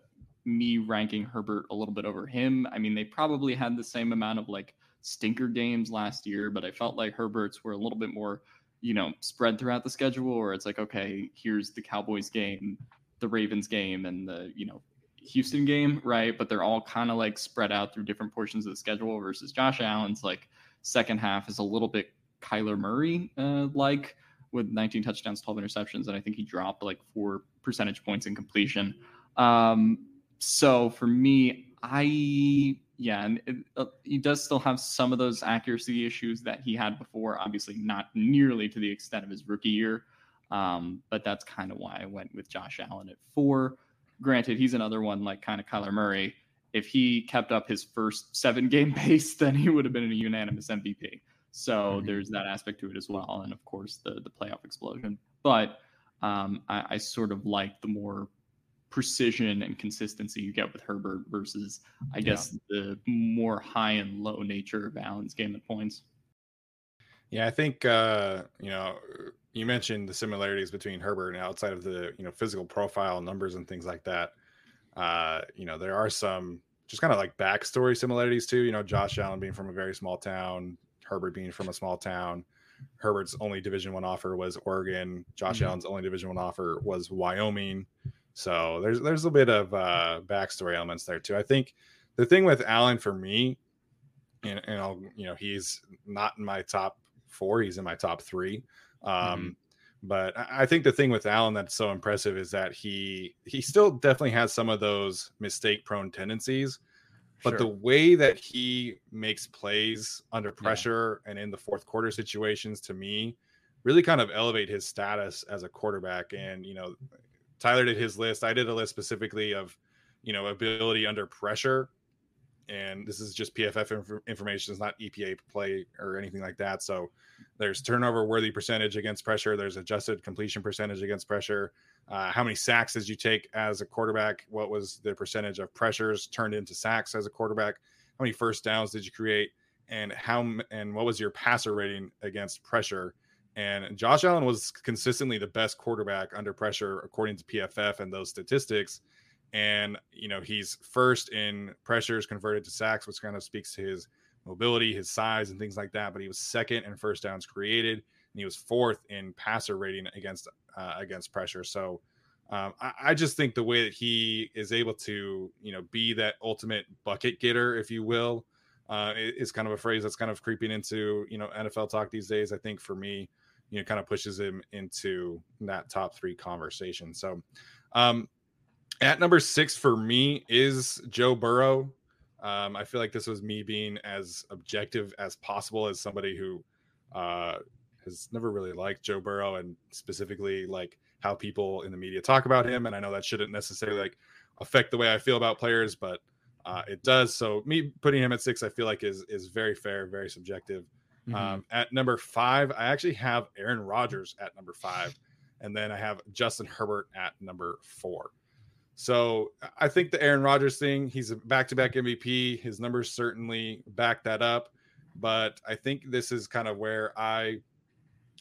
me ranking Herbert a little bit over him. I mean, they probably had the same amount of like stinker games last year, but I felt like Herbert's were a little bit more you know, spread throughout the schedule, or it's like, okay, here's the Cowboys game, the Ravens game, and the, you know, Houston game, right? But they're all kind of like spread out through different portions of the schedule versus Josh Allen's like second half is a little bit Kyler Murray uh, like with 19 touchdowns, 12 interceptions, and I think he dropped like four percentage points in completion. Um, so for me, I yeah, and it, uh, he does still have some of those accuracy issues that he had before. Obviously, not nearly to the extent of his rookie year, um, but that's kind of why I went with Josh Allen at four. Granted, he's another one like kind of Kyler Murray. If he kept up his first seven *laughs* game pace, then he would have been a unanimous MVP. So mm-hmm. there's that aspect to it as well, and of course the the playoff explosion. But um, I, I sort of like the more precision and consistency you get with Herbert versus, I guess, yeah. the more high and low nature of Allen's game at points. Yeah, I think uh, you know you mentioned the similarities between Herbert and outside of the you know physical profile numbers and things like that. Uh, you know, there are some just kind of like backstory similarities too. You know, Josh Allen being from a very small town, Herbert being from a small town. Herbert's only Division One offer was Oregon. Josh mm-hmm. Allen's only Division One offer was Wyoming. So there's there's a bit of uh, backstory elements there too. I think the thing with Allen for me, and, and I'll you know he's not in my top four. He's in my top three. Um, mm-hmm. But I think the thing with Allen that's so impressive is that he he still definitely has some of those mistake prone tendencies. But sure. the way that he makes plays under pressure yeah. and in the fourth quarter situations to me really kind of elevate his status as a quarterback. And, you know, Tyler did his list. I did a list specifically of, you know, ability under pressure. And this is just PFF inf- information. It's not EPA play or anything like that. So there's turnover worthy percentage against pressure. There's adjusted completion percentage against pressure. Uh, how many sacks did you take as a quarterback? What was the percentage of pressures turned into sacks as a quarterback? How many first downs did you create? And how and what was your passer rating against pressure? And Josh Allen was consistently the best quarterback under pressure, according to PFF and those statistics. And, you know, he's first in pressures converted to sacks, which kind of speaks to his mobility, his size, and things like that. But he was second in first downs created, and he was fourth in passer rating against uh, against pressure. So um, I, I, just think the way that he is able to, you know, be that ultimate bucket getter, if you will, uh, is kind of a phrase that's kind of creeping into you know NFL talk these days. I think for me, you know kind of pushes him into that top three conversation. So um, at number six for me is Joe Burrow. Um, I feel like this was me being as objective as possible as somebody who uh, has never really liked Joe Burrow and specifically like how people in the media talk about him. And I know that shouldn't necessarily like affect the way I feel about players, but uh, it does. So me putting him at six, I feel like is is very fair, very subjective. Mm-hmm. Um, at number five, I actually have Aaron Rodgers at number five, and then I have Justin Herbert at number four. So I think the Aaron Rodgers thing, he's a back-to-back MVP. His numbers certainly back that up, but I think this is kind of where I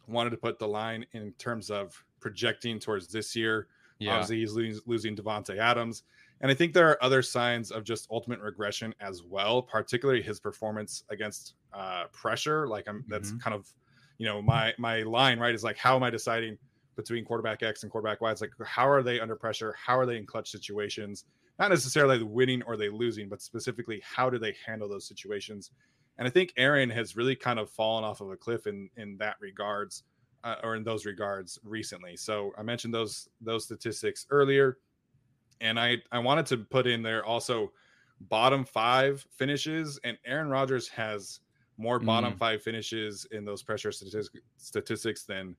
wanted to put the line in terms of projecting towards this year. Yeah. Obviously, he's losing, losing Davante Adams. And I think there are other signs of just ultimate regression as well, particularly his performance against uh, pressure. Like I'm, mm-hmm. that's kind of, you know, my my line right is like, how am I deciding between quarterback X and quarterback Y? It's like, how are they under pressure? How are they in clutch situations? not necessarily the winning or they losing, but specifically how do they handle those situations. And I think Aaron has really kind of fallen off of a cliff in in that regards, uh, or in those regards recently. So I mentioned those those statistics earlier, and I I wanted to put in there also bottom five finishes, and Aaron Rodgers has more bottom mm. five finishes in those pressure statistic, statistics than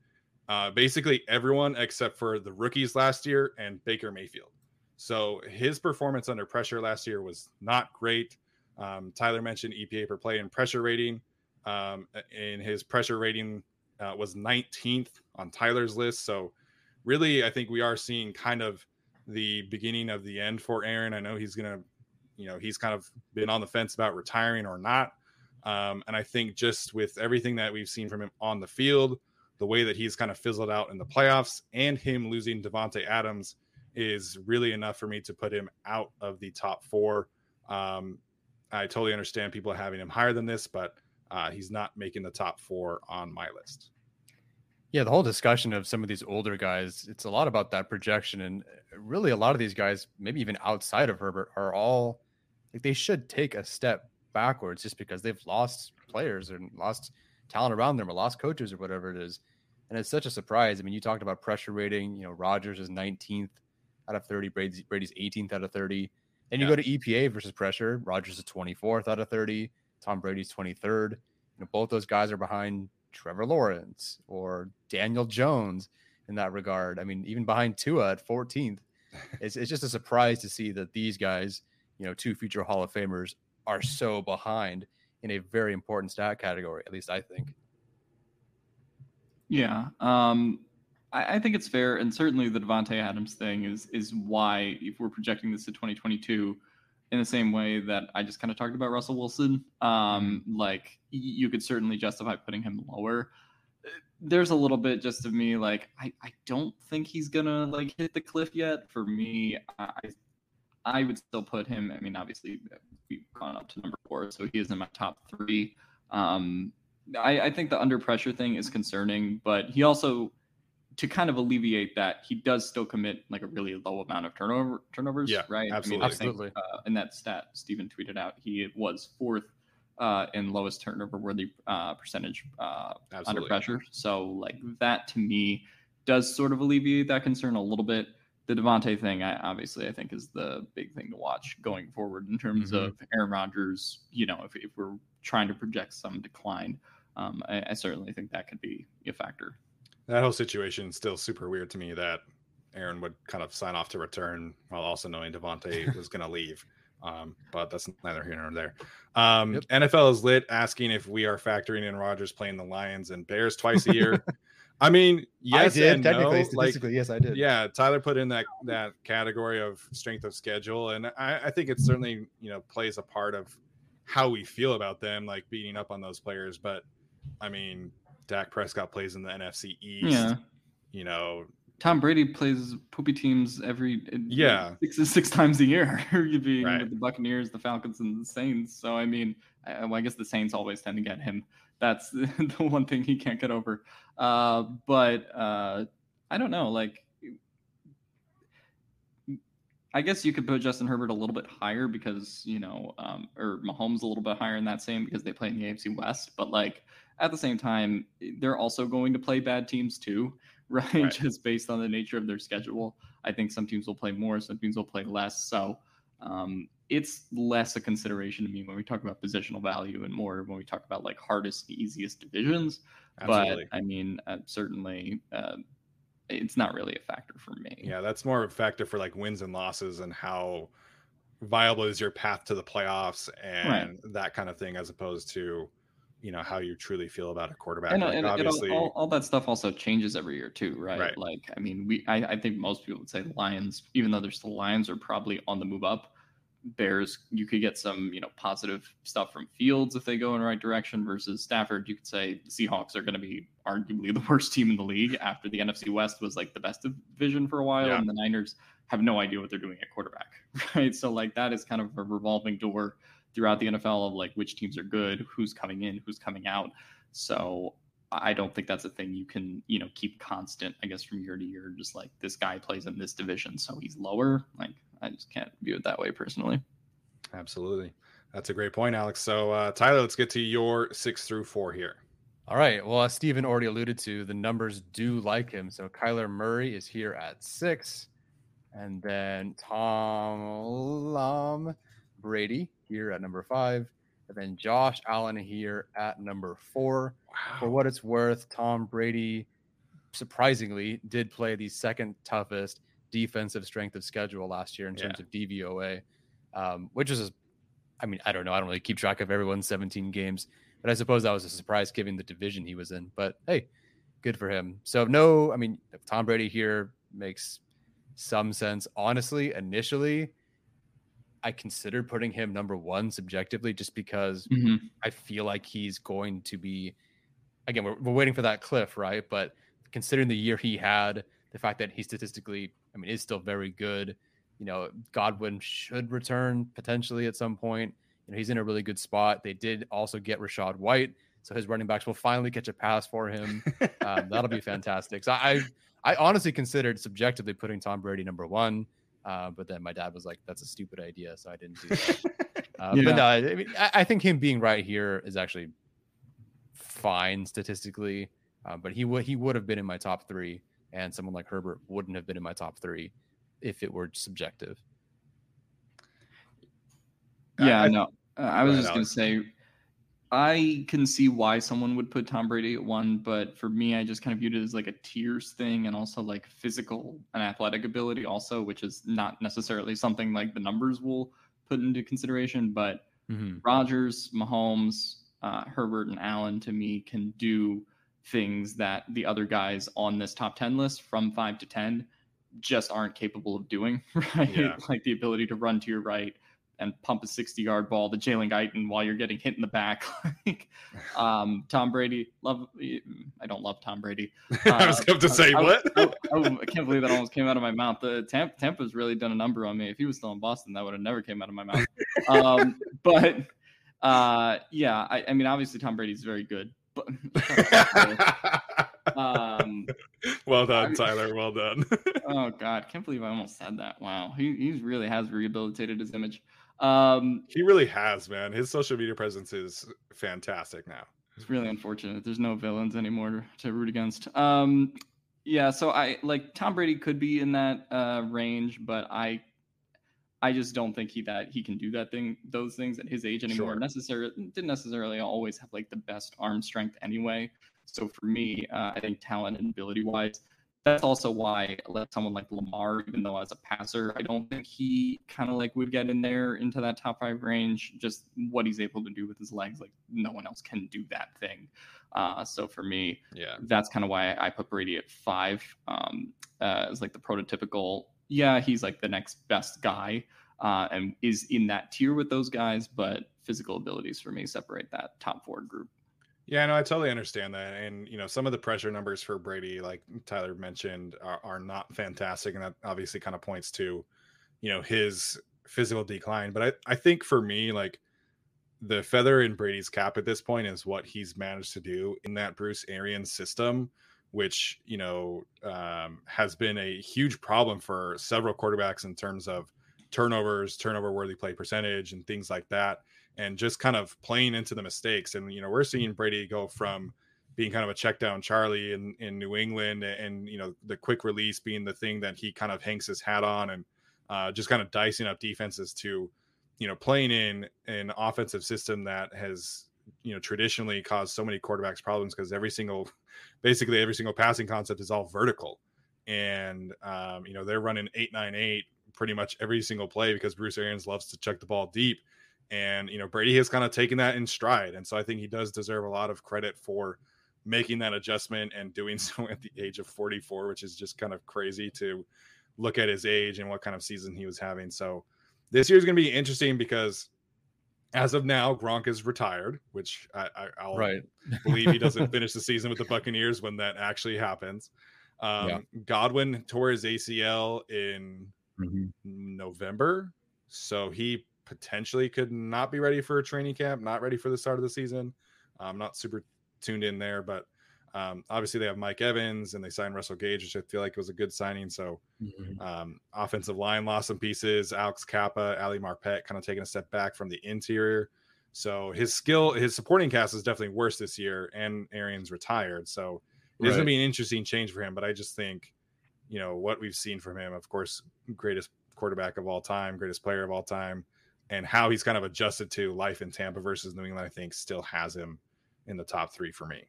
uh, basically everyone except for the rookies last year and Baker Mayfield. So his performance under pressure last year was not great. Um, Tyler mentioned EPA per play and pressure rating. Um, in his pressure rating uh, was 19th on Tyler's list. So really, I think we are seeing kind of the beginning of the end for Aaron. I know he's gonna, you know, he's kind of been on the fence about retiring or not. Um, and I think just with everything that we've seen from him on the field, the way that he's kind of fizzled out in the playoffs, and him losing Davante Adams is really enough for me to put him out of the top four. Um, I totally understand people having him higher than this, but uh, he's not making the top four on my list. Yeah, the whole discussion of some of these older guys, it's a lot about that projection. And really, a lot of these guys, maybe even outside of Herbert, are all like they should take a step backwards just because they've lost players and lost talent around them or lost coaches or whatever it is. And it's such a surprise. I mean, you talked about pressure rating. You know, Rodgers is 19th out of 30, Brady's, Brady's 18th out of 30. Then you yeah. go to EPA versus pressure. Rodgers is 24th out of 30. Tom Brady's 23rd. You know, both those guys are behind Trevor Lawrence or Daniel Jones in that regard. I mean, even behind Tua at 14th. *laughs* It's, it's just a surprise to see that these guys, you know, two future Hall of Famers, are so behind in a very important stat category. At least I think. Yeah, um, I, I, think it's fair, and certainly the Davante Adams thing is is why if we're projecting this to 2022 in the same way that I just kind of talked about Russell Wilson, um, mm-hmm. like you could certainly justify putting him lower. There's a little bit just of me like I, I don't think he's gonna like hit the cliff yet. For me, I I would still put him. I mean, obviously we've gone up to number four, so he is in my top three. Um, I, I think the under pressure thing is concerning, but he also to kind of alleviate that, he does still commit like a really low amount of turnover turnovers. Yeah, right. Absolutely. I mean, absolutely. Think, uh, in that stat, Stephen tweeted out he was fourth uh, in lowest turnover worthy uh, percentage uh, under pressure. So like that to me does sort of alleviate that concern a little bit the Davante thing, I, obviously, I think is the big thing to watch going forward in terms mm-hmm. of Aaron Rodgers. You know, if, if we're trying to project some decline, um, I, I, certainly think that could be a factor. That whole situation is still super weird to me that Aaron would kind of sign off to return while also knowing Davante *laughs* was going to leave. Um, but that's neither here nor there. Um, yep. NFL is lit asking if we are factoring in Rodgers playing the Lions and Bears twice a year. *laughs* I mean, yes, I did technically, no. statistically, like, yes, I did. Yeah, Tyler put in that that category of strength of schedule, and I, I think it certainly you know plays a part of how we feel about them, like beating up on those players. But I mean, Dak Prescott plays in the NFC East. Yeah. You know, Tom Brady plays poopy teams every yeah six six times a year. *laughs* You'd be right. the Buccaneers, the Falcons, and the Saints. So I mean, I, well, I guess the Saints always tend to get him that's *laughs* the one thing he can't get over. Uh, but uh, I don't know. Like, I guess you could put Justin Herbert a little bit higher because you know, um, or Mahomes a little bit higher in that same because they play in the AFC West. But like at the same time, they're also going to play bad teams too, *laughs* right? right. Just based on the nature of their schedule. I think some teams will play more, some teams will play less. So um, it's less a consideration to me when we talk about positional value and more when we talk about like hardest easiest divisions Absolutely. but i mean uh, certainly uh, it's not really a factor for me yeah that's more of a factor for like wins and losses and how viable is your path to the playoffs and right. that kind of thing as opposed to you know how you truly feel about a quarterback. And, uh, like, and, uh, obviously, and all, all, that stuff also changes every year too, right? right. Like, I mean, we I, I, think most people would say Lions, even though they're still Lions, are probably on the move up. Bears, you could get some, you know, positive stuff from Fields if they go in the right direction versus Stafford. You could say the Seahawks are going to be arguably the *laughs* worst team in the league after the NFC West was like the best division for a while, yeah. and the Niners have no idea what they're doing at quarterback, *laughs* right? So like that is kind of a revolving door throughout the NFL of like which teams are good, who's coming in, who's coming out. So I don't think that's a thing you can, you know, keep constant, I guess, from year to year. Just like this guy plays in this division, so he's lower. Like I just can't view it that way personally. Absolutely. That's a great point, Alex. So, uh, Tyler, let's get to your six through four here. All right. Well, as Steven already alluded to, the numbers do like him. So Kyler Murray is here at six. And then Tom Brady here at number five. And then Josh Allen here at number four. Wow. For what it's worth, Tom Brady surprisingly did play the second toughest defensive strength of schedule last year in terms of DVOA, um, which is, I mean, I don't know. I don't really keep track of everyone's 17 games, but I suppose that was a surprise given the division he was in. But hey, good for him. So, no, I mean, Tom Brady here makes some sense. Honestly, initially, I considered putting him number one subjectively just because mm-hmm. I feel like he's going to be, again, we're, we're waiting for that cliff, right? But considering the year he had, the fact that he statistically, I mean, is still very good. You know, Godwin should return potentially at some point. You know, he's in a really good spot. They did also get Rachaad White, so his running backs will finally catch a pass for him. um, that'll be *laughs* fantastic. So I, I honestly considered subjectively putting Tom Brady number one. Uh, but then my dad was like, "That's a stupid idea," so I didn't do that. *laughs* uh, yeah. But no, I, mean, I, I, think him being right here is actually fine statistically. Uh, but he would he would have been in my top three, and someone like Herbert wouldn't have been in my top three if it were subjective. Yeah, I, no, uh, I was just gonna say I can see why someone would put Tom Brady at one, but for me, I just kind of viewed it as like a tiers thing and also like physical and athletic ability, also, which is not necessarily something like the numbers will put into consideration. But mm-hmm. Rodgers, Mahomes, uh, Herbert, and Allen to me can do things that the other guys on this top 10 list from five to 10 just aren't capable of doing, *laughs* right? Yeah. like the ability to run to your right, and pump a 60 yard ball to Jalen Guyton while you're getting hit in the back. *laughs* like, um, Tom Brady, love. I don't love Tom Brady. Uh, *laughs* I was going to say I, what? I, I, I, can't believe that almost came out of my mouth. The Tampa, Tampa's really done a number on me. If he was still in Boston, that would have never came out of my mouth. um, *laughs* but uh, yeah, I, mean, obviously Tom Brady's very good. But um, well done, Tyler. Well done. oh God, can't believe I almost said that. Wow, he he really has rehabilitated his image. Um, he really has, man. His social media presence is fantastic now. It's really unfortunate. There's no villains anymore to root against. Um, yeah, so I like Tom Brady could be in that uh, range, but I I just don't think he that he can do that thing, those things at his age anymore. Sure. Necessarily didn't necessarily always have like the best arm strength anyway. So for me, uh, I think talent and ability wise, that's also why I let someone like Lamar, even though as a passer, I don't think he kind of like would get in there into that top five range. Just what he's able to do with his legs, like no one else can do that thing. Uh, so for me, yeah, that's kind of why I put Brady at five um, uh, as like the prototypical. Yeah, he's like the next best guy uh, and is in that tier with those guys, but physical abilities for me separate that top four group. Yeah, no, I totally understand that. And, you know, some of the pressure numbers for Brady, like Tyler mentioned, are, are not fantastic. And that obviously kind of points to, you know, his physical decline. But I, I think for me, like the feather in Brady's cap at this point is what he's managed to do in that Bruce Arians system, which, you know, um, has been a huge problem for several quarterbacks in terms of turnovers, turnover worthy play percentage, and things like that and just kind of playing into the mistakes. And you know, we're seeing Brady go from being kind of a check down Charlie in, in New England and you know the quick release being the thing that he kind of hangs his hat on and uh, just kind of dicing up defenses to you know playing in an offensive system that has you know traditionally caused so many quarterbacks problems because every single *laughs* basically every single passing concept is all vertical and um, you know they're running 898 pretty much every single play because Bruce Arians loves to check the ball deep and, you know, Brady has kind of taken that in stride. And so I think he does deserve a lot of credit for making that adjustment and doing *laughs* so at the age of 44, which is just kind of crazy to look at his age and what kind of season he was having. So this year is going to be interesting because as of now, Gronk is retired, which I, I, will right. believe he doesn't *laughs* finish the season with the Buccaneers when that actually happens. Um, yeah. Godwin tore his ACL in mm-hmm. November, so he potentially could not be ready for a training camp, not ready for the start of the season. I'm not super tuned in there, but Um, obviously, they have Mike Evans and they signed Russell Gage, which I feel like was a good signing. So, mm-hmm. um, offensive line lost some pieces. Alex Cappa, Ali Marpet kind of taking a step back from the interior. So his skill, his supporting cast is definitely worse this year, and Arians retired. So it's right. going to be an interesting change for him. But I just think, you know, what we've seen from him, of course, greatest quarterback of all time, greatest player of all time, and how he's kind of adjusted to life in Tampa versus New England, I think still has him in the top three for me.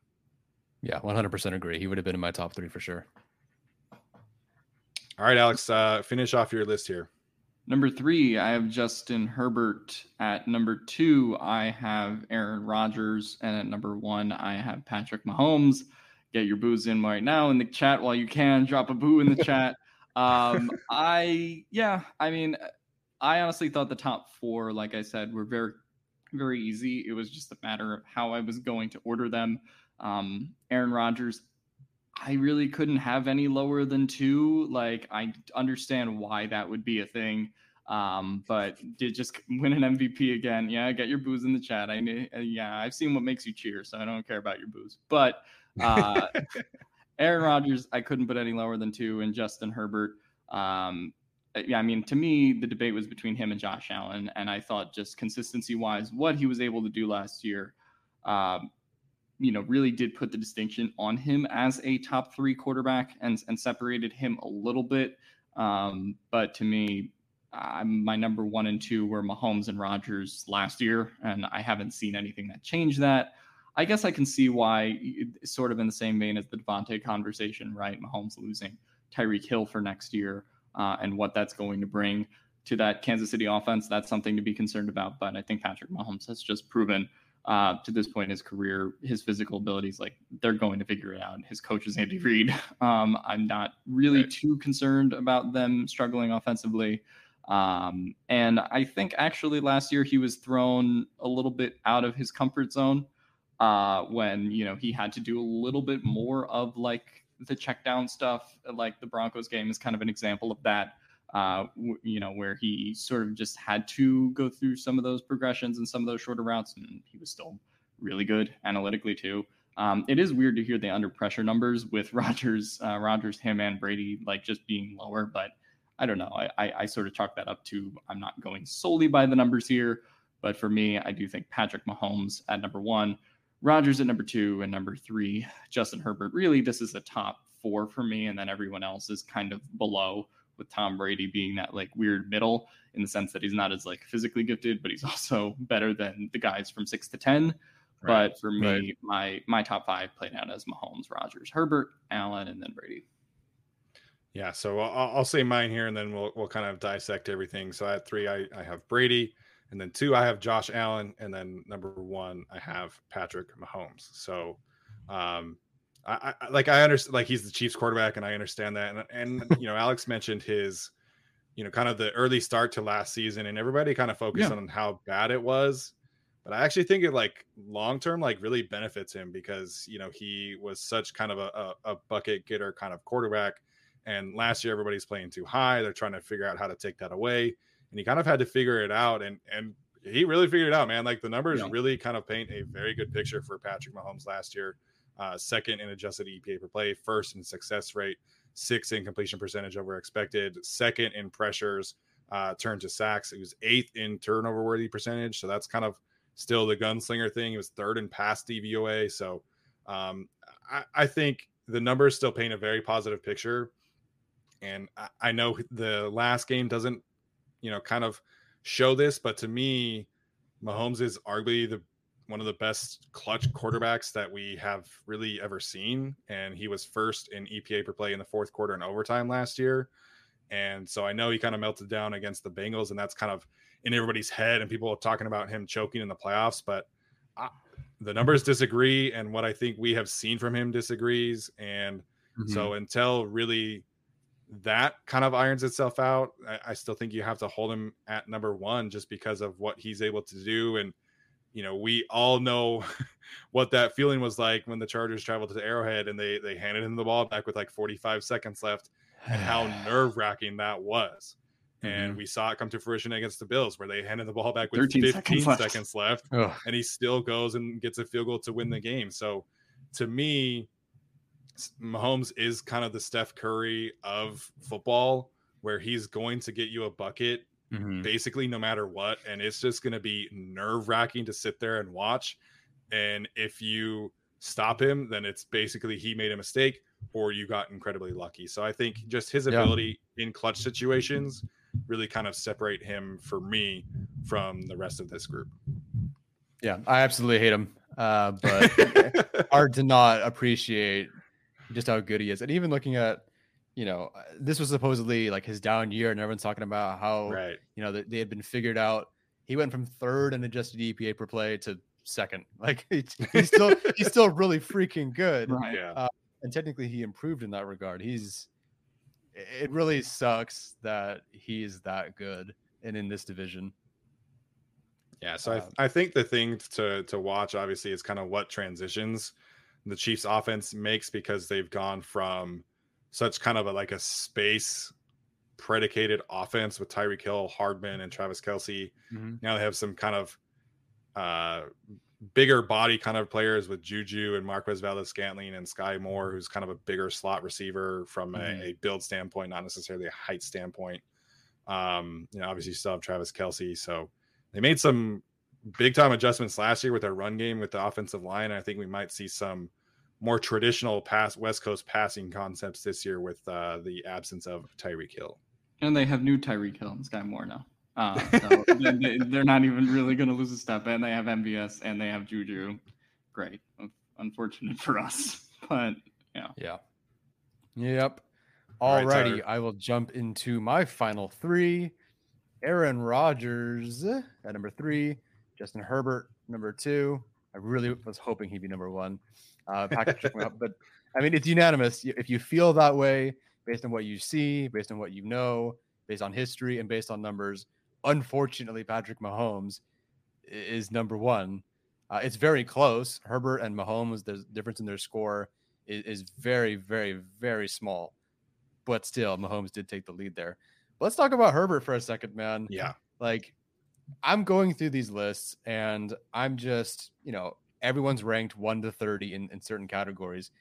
Yeah, 100% agree. He would have been in my top three for sure. All right, Alex, uh, finish off your list here. Number three, I have Justin Herbert. At number two, I have Aaron Rodgers. And at number one, I have Patrick Mahomes. Get your boos in right now in the chat while you can. Drop a boo in the *laughs* chat. Um, I, yeah, I mean, I honestly thought the top four, like I said, were very, very easy. It was just a matter of how I was going to order them. Um, Aaron Rodgers, I really couldn't have any lower than two. Like, I understand why that would be a thing. Um, but did just win an MVP again. Yeah, get your boos in the chat. I uh, yeah, I've seen what makes you cheer, so I don't care about your boos. But uh, *laughs* Aaron Rodgers, I couldn't put any lower than two, and Justin Herbert. Um, yeah, I mean, to me, the debate was between him and Josh Allen, and I thought just consistency wise, what he was able to do last year, um, you know, really did put the distinction on him as a top three quarterback and, and separated him a little bit. Um, but to me, I'm, my number one and two were Mahomes and Rodgers last year, and I haven't seen anything that changed that. I guess I can see why, sort of in the same vein as the Davante conversation, right? Mahomes losing Tyreek Hill for next year uh, and what that's going to bring to that Kansas City offense. That's something to be concerned about. But I think Patrick Mahomes has just proven uh, to this point in his career, his physical abilities, like they're going to figure it out. His coach is Andy Reid. *laughs* Um, I'm not really right. too concerned about them struggling offensively. Um, and I think actually last year he was thrown a little bit out of his comfort zone uh, when, you know, he had to do a little bit more of like the check down stuff. Like the Broncos game is kind of an example of that uh, you know, where he sort of just had to go through some of those progressions and some of those shorter routes, and he was still really good analytically too. Um, it is weird to hear the under pressure numbers with *laughs* Rodgers, uh, Rodgers, him, and Brady like just being lower, but I don't know. I, I, I sort of chalk that up to I'm not going solely by the numbers here, but for me, I do think Patrick Mahomes at number one, Rodgers at number two, and number three, Justin Herbert. Really, this is the top four for me, and then everyone else is kind of below with Tom Brady being that like weird middle in the sense that he's not as like physically gifted, but he's *laughs* also better than the guys from six to ten. Right. But for me, right. my my top five played out as Mahomes, Rodgers, Herbert, Allen, and then Brady. Yeah, so I'll, I'll, say mine here, and then we'll we'll kind of dissect everything. So have three. I, I have Brady, and then two I have Josh Allen, and then number one I have Patrick Mahomes. So, um, I, I, like I understand like he's the Chiefs quarterback and I understand that. And and *laughs* you know Alex mentioned his you know kind of the early start to last season and everybody kind of focused yeah. on how bad it was. But I actually think it like long term like really benefits him because you know he was such kind of a, a, a bucket getter kind of quarterback. And last year everybody's playing too high. They're trying to figure out how to take that away and he kind of had to figure it out and and he really figured it out man like the numbers yeah. really kind of paint a very good picture for Patrick Mahomes last year uh, second in adjusted EPA per play, first in success rate, sixth in completion percentage over expected, second in pressures, uh, turned to sacks. He was eighth in turnover worthy percentage. So that's kind of still the gunslinger thing. He was third in pass DVOA. So um, I, I, think the numbers still paint a very positive picture. And I, I know the last game doesn't, you know, kind of show this, but to me, Mahomes is arguably the one of the best clutch quarterbacks that we have really ever seen. And he was first in EPA per play in the fourth quarter and overtime last year. And so I know he kind of melted down against the Bengals, and that's kind of in everybody's head. And people are talking about him choking in the playoffs, but I, the numbers disagree. And what I think we have seen from him disagrees. And mm-hmm. so until really that kind of irons itself out, I, I still think you have to hold him at number one just because of what he's able to do. And you know, we all know *laughs* what that feeling was like when the Chargers traveled to the Arrowhead and they they handed him the ball back with like 45 seconds left, and how *sighs* nerve wracking that was. Mm-hmm. And we saw it come to fruition against the Bills, where they handed the ball back with 15 seconds left, seconds left and he still goes and gets a field goal to win the game. So, to me, Mahomes is kind of the Steph Curry of football, where he's going to get you a bucket Mhm. basically no matter what. And it's just going to be nerve wracking to sit there and watch. And if you stop him, then it's basically he made a mistake or you got incredibly lucky. So I think just his Yeah. ability in clutch situations really kind of separate him for me from the rest of this group. Yeah, I absolutely hate him. Uh, but *laughs* hard to not appreciate just how good he is. And even looking at, you know, uh, this was supposedly like his down year, and everyone's talking about how right. you know that they had been figured out. He went from third in adjusted EPA per play to second. *laughs* Like he's he's still *laughs* he's still really freaking good. Right. Yeah. and technically he improved in that regard. He's it really sucks that he's that good and in this division. Yeah, so I, Um, th- I think the thing to to watch obviously is kind of what transitions the Chiefs offense makes because they've gone from such kind of a like a space predicated offense with Tyreek Hill, Hardman, and Travis Kelce. Mhm. Now they have some kind of uh bigger body kind of players with Juju and Marquez Valdes-Scantling and Sky Moore, who's kind of a bigger slot receiver from Mhm. a, a build standpoint, not necessarily a height standpoint. Um, you know, obviously you still have Travis Kelce, so they made some big time adjustments last year with their run game with the offensive line. I think we might see some more traditional pass West Coast passing concepts this year with uh, the absence of Tyreek Hill. And they have new Tyreek Hill and Sky Moore now. Uh, *laughs* so they, they're not even really going to lose a step. And they have MVS and they have Juju. Great. Unfortunate for us. *laughs* But Yeah. Yeah. Yep. All right, Alrighty, Tyler. I will jump into my final three. Aaron Rodgers at number three, Justin Herbert number two. I really was hoping he'd be number one. Uh, Patrick but I mean it's unanimous. If you feel that way, based on what you see, based on what you know, based on history, and based on numbers, unfortunately, Patrick Mahomes is number one. Uh, it's very close. Herbert and Mahomes, the difference in their score is, is very, very, very small. But still, Mahomes did take the lead there. Let's talk about Herbert for a second, man. Yeah. Like, I'm going through these lists and I'm just, you know, everyone's ranked 1 to 30 in, in certain categories.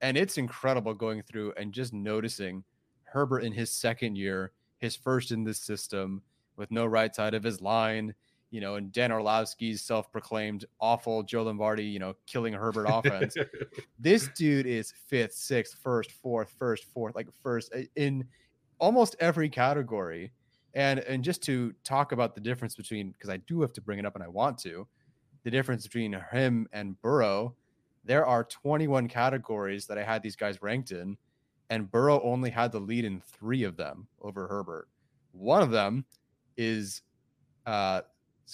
And it's incredible going through and just noticing Herbert in his second year, his first in this system with no right side of his line, you know, and Dan Orlovsky's self proclaimed awful Joe Lombardi, you know, killing Herbert offense *laughs* this dude is fifth, sixth, first, fourth, first, fourth, like first uh, in almost every category. And and just to talk about the difference between because I do have to bring it up and I want to, the difference between him and Burrow, there are 21 categories that I had these guys ranked in, and Burrow only had the lead in three of them over Herbert. One of them is uh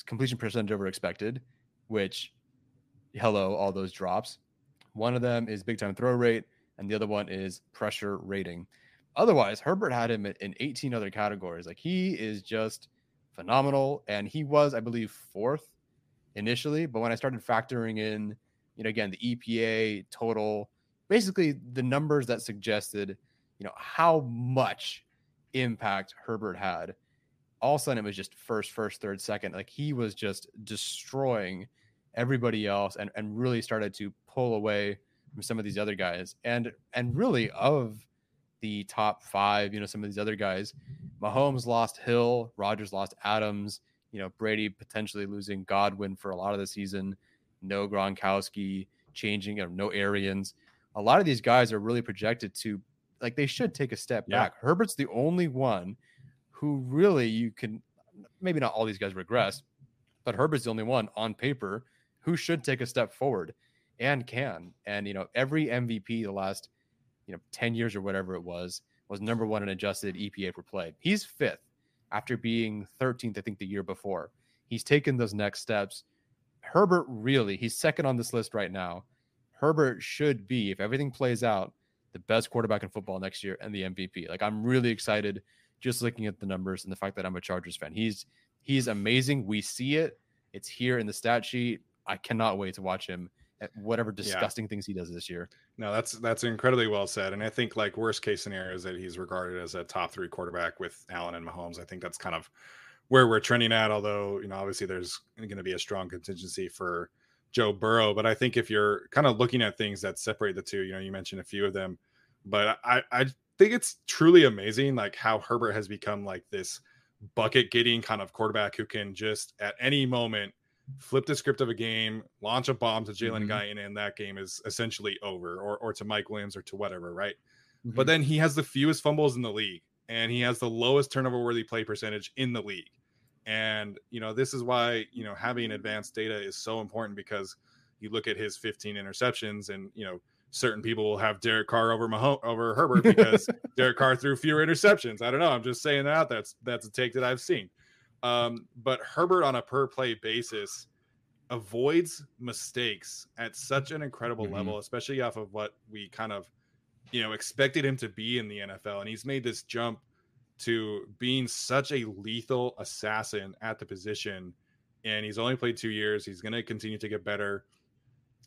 completion percentage over expected, which hello, all those drops. One of them is big time throw rate, and the other one is pressure rating. Otherwise, Herbert had him in 18 other categories. Like he is just phenomenal. And he was, I believe, fourth initially. But when I started factoring in, you know, again, the EPA total, basically the numbers that suggested, you know, how much impact Herbert had, all of a sudden it was just first, first, third, second. Like he was just destroying everybody else and, and really started to pull away from some of these other guys. And and really of the top five, you know, some of these other guys, Mahomes lost Hill, Rodgers lost Adams, you know, Brady potentially losing Godwin for a lot of the season, no Gronkowski changing, or no Arians. A lot of these guys are really projected to like they should take a step Yeah. back. Herbert's the only one who really you can maybe not all these guys regress, but Herbert's the only one on paper who should take a step forward and can. And you know, every MVP the last you know 10 years or whatever it was was number one in adjusted EPA per play. He's fifth after being 13th, I think, the year before. He's taken those next steps. Herbert really, he's second on this list right now. Herbert should be, if everything plays out, the best quarterback in football next year and the MVP. Like I'm really excited just looking at the numbers and the fact that I'm a Chargers fan. He's he's amazing. We see it. It's here in the stat sheet. I cannot wait to watch him at whatever disgusting things he does this year. No, that's that's incredibly well said, and I think like worst case scenario is that he's regarded as a top three quarterback with Allen and Mahomes. I think that's kind of where we're trending at. Although you know, obviously, there's going to be a strong contingency for Joe Burrow. But I think if you're kind of looking at things that separate the two, you know, you mentioned a few of them, but I, I think it's truly amazing, like how Herbert has become like this bucket getting kind of quarterback who can just at any moment flip the script of a game, launch a bomb to Jalen mm-hmm. Guyton, and that game is essentially over, or or to Mike Williams or to whatever, right? Mm-hmm. But then he has the fewest fumbles in the league, and he has the lowest turnover worthy play percentage in the league. And you know, this is why you know having advanced data is so important because you look at his 15 interceptions, and you know, certain people will have Derek Carr over Mahomes over Herbert because *laughs* Derek Carr threw fewer interceptions. I don't know. I'm just saying that. That's that's a take that I've seen. Um, but Herbert on a per play basis avoids mistakes at such an incredible mm-hmm. level, especially off of what we kind of, you know, expected him to be in the NFL. And he's made this jump to being such a lethal assassin at the position. And he's only played two years. He's going to continue to get better.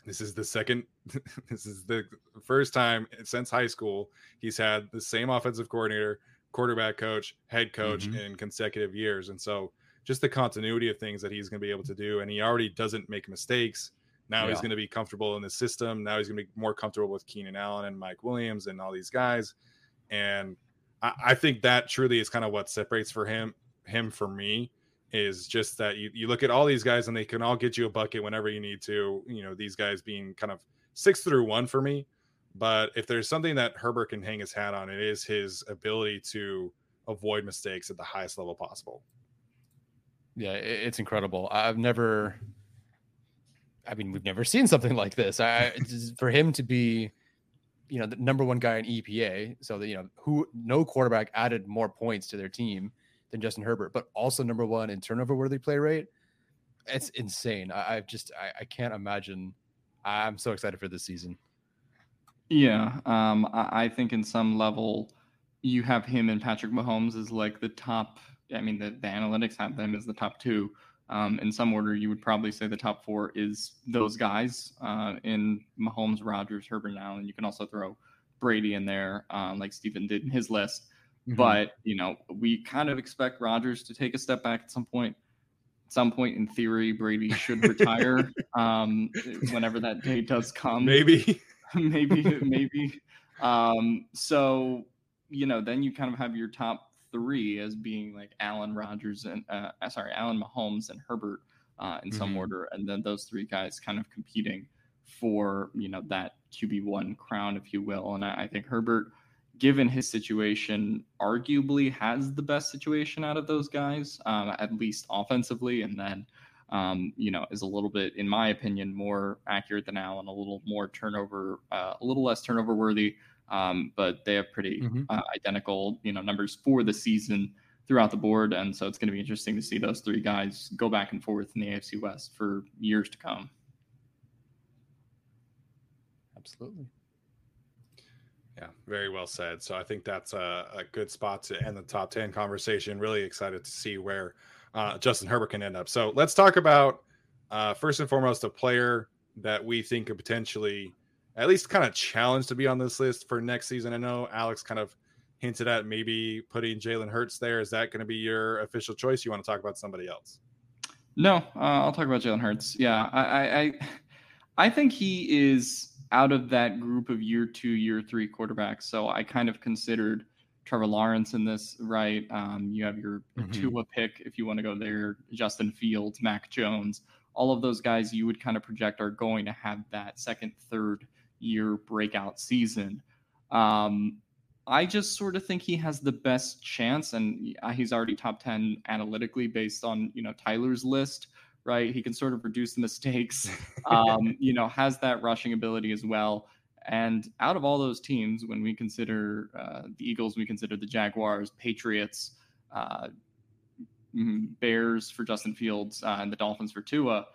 This is the second, *laughs* this is the first time since high school he's had the same offensive coordinator, quarterback coach, head coach mm-hmm. in consecutive years. And so just the continuity of things that he's going to be able to do. And he already doesn't make mistakes. Now yeah. he's going to be comfortable in the system. Now he's going to be more comfortable with Keenan Allen and Mike Williams and all these guys. And I, I think that truly is kind of what separates for him, him for me is just that you, you look at all these guys and they can all get you a bucket whenever you need to, you know, these guys being kind of six through one for me. But if there's something that Herbert can hang his hat on, it is his ability to avoid mistakes at the highest level possible. Yeah, it's incredible. I've never, I mean, we've never seen something like this. I for him to be, you know, the number one guy in EPA, so that you know who no quarterback added more points to their team than Justin Herbert, but also number one in turnover worthy play rate. It's insane. I, just I, I can't imagine. I'm so excited for this season. Yeah, um, I, I think in some level, you have him and Patrick Mahomes as like the top. I mean, the, the analytics have them as the top two. Um, in some order, you would probably say the top four is those guys uh, in Mahomes, Rodgers, Herbert, and Allen. You can also throw Brady in there, um, like Stephen did in his list. Mm-hmm. But you know, we kind of expect Rodgers to take a step back at some point. At some point, in theory, Brady should *laughs* retire um, whenever that day does come. Maybe. *laughs* maybe, maybe. Um, so you know, then you kind of have your top three as being like Allen Rodgers and uh, uh sorry, Allen Mahomes and Herbert uh, in mm-hmm. some order, and then those three guys kind of competing for you know that QB one crown, if you will. And I, I think Herbert, given his situation, arguably has the best situation out of those guys, um, at least offensively, and then um, you know, is a little bit, in my opinion, more accurate than Allen, a little more turnover, uh, a little less turnover worthy. Um, but they have pretty mm-hmm. uh, identical, you know, numbers for the season throughout the board, and so it's going to be interesting to see those three guys go back and forth in the AFC West for years to come. Absolutely. Yeah, very well said. So I think that's a, a, good spot to end the top 10 conversation. Really excited to see where uh, Justin Herbert can end up. So let's talk about uh, first and foremost a player that we think could potentially at least kind of challenge to be on this list for next season. I know Alex kind of hinted at maybe putting Jalen Hurts there. Is that going to be your official choice? You want to talk about somebody else? No, uh, I'll talk about Jalen Hurts. Yeah, I, I, I think he is out of that group of year two, year three quarterbacks. So I kind of considered Trevor Lawrence in this, right? Um, you have your mm-hmm. Tua pick if you want to go there, Justin Fields, Mac Jones, all of those guys you would kind of project are going to have that second, third year breakout season. Um, I just sort of think he has the best chance, and he's already top ten analytically based on you know Tyler's list, right? He can sort of reduce the mistakes, *laughs* um, you know, has that rushing ability as well. And out of all those teams, when we consider uh, the Eagles, we consider the Jaguars, Patriots, uh, mm-hmm, Bears for Justin Fields, uh, and the Dolphins for Tua.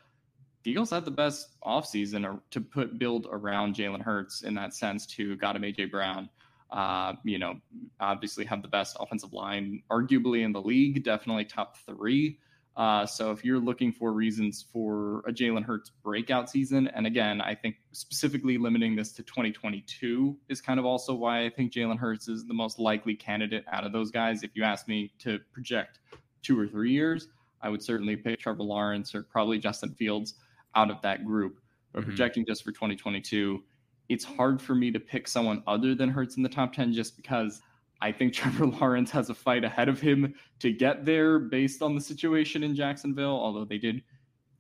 The Eagles had the best offseason to put build around Jalen Hurts in that sense to got him AJ Brown. Uh, you know, obviously have the best offensive line, arguably in the league, definitely top three. Uh, so if you're looking for reasons for a Jalen Hurts breakout season, and again, I think specifically limiting this to 2022 is kind of also why I think Jalen Hurts is the most likely candidate out of those guys. If you ask me to project two or three years, I would certainly pick Trevor Lawrence or probably Justin Fields. out of that group. But Mhm. projecting just for 2022, it's hard for me to pick someone other than Hurts in the top 10 just because I think *laughs* Trevor Lawrence has a fight ahead of him to get there based on the situation in Jacksonville, although they did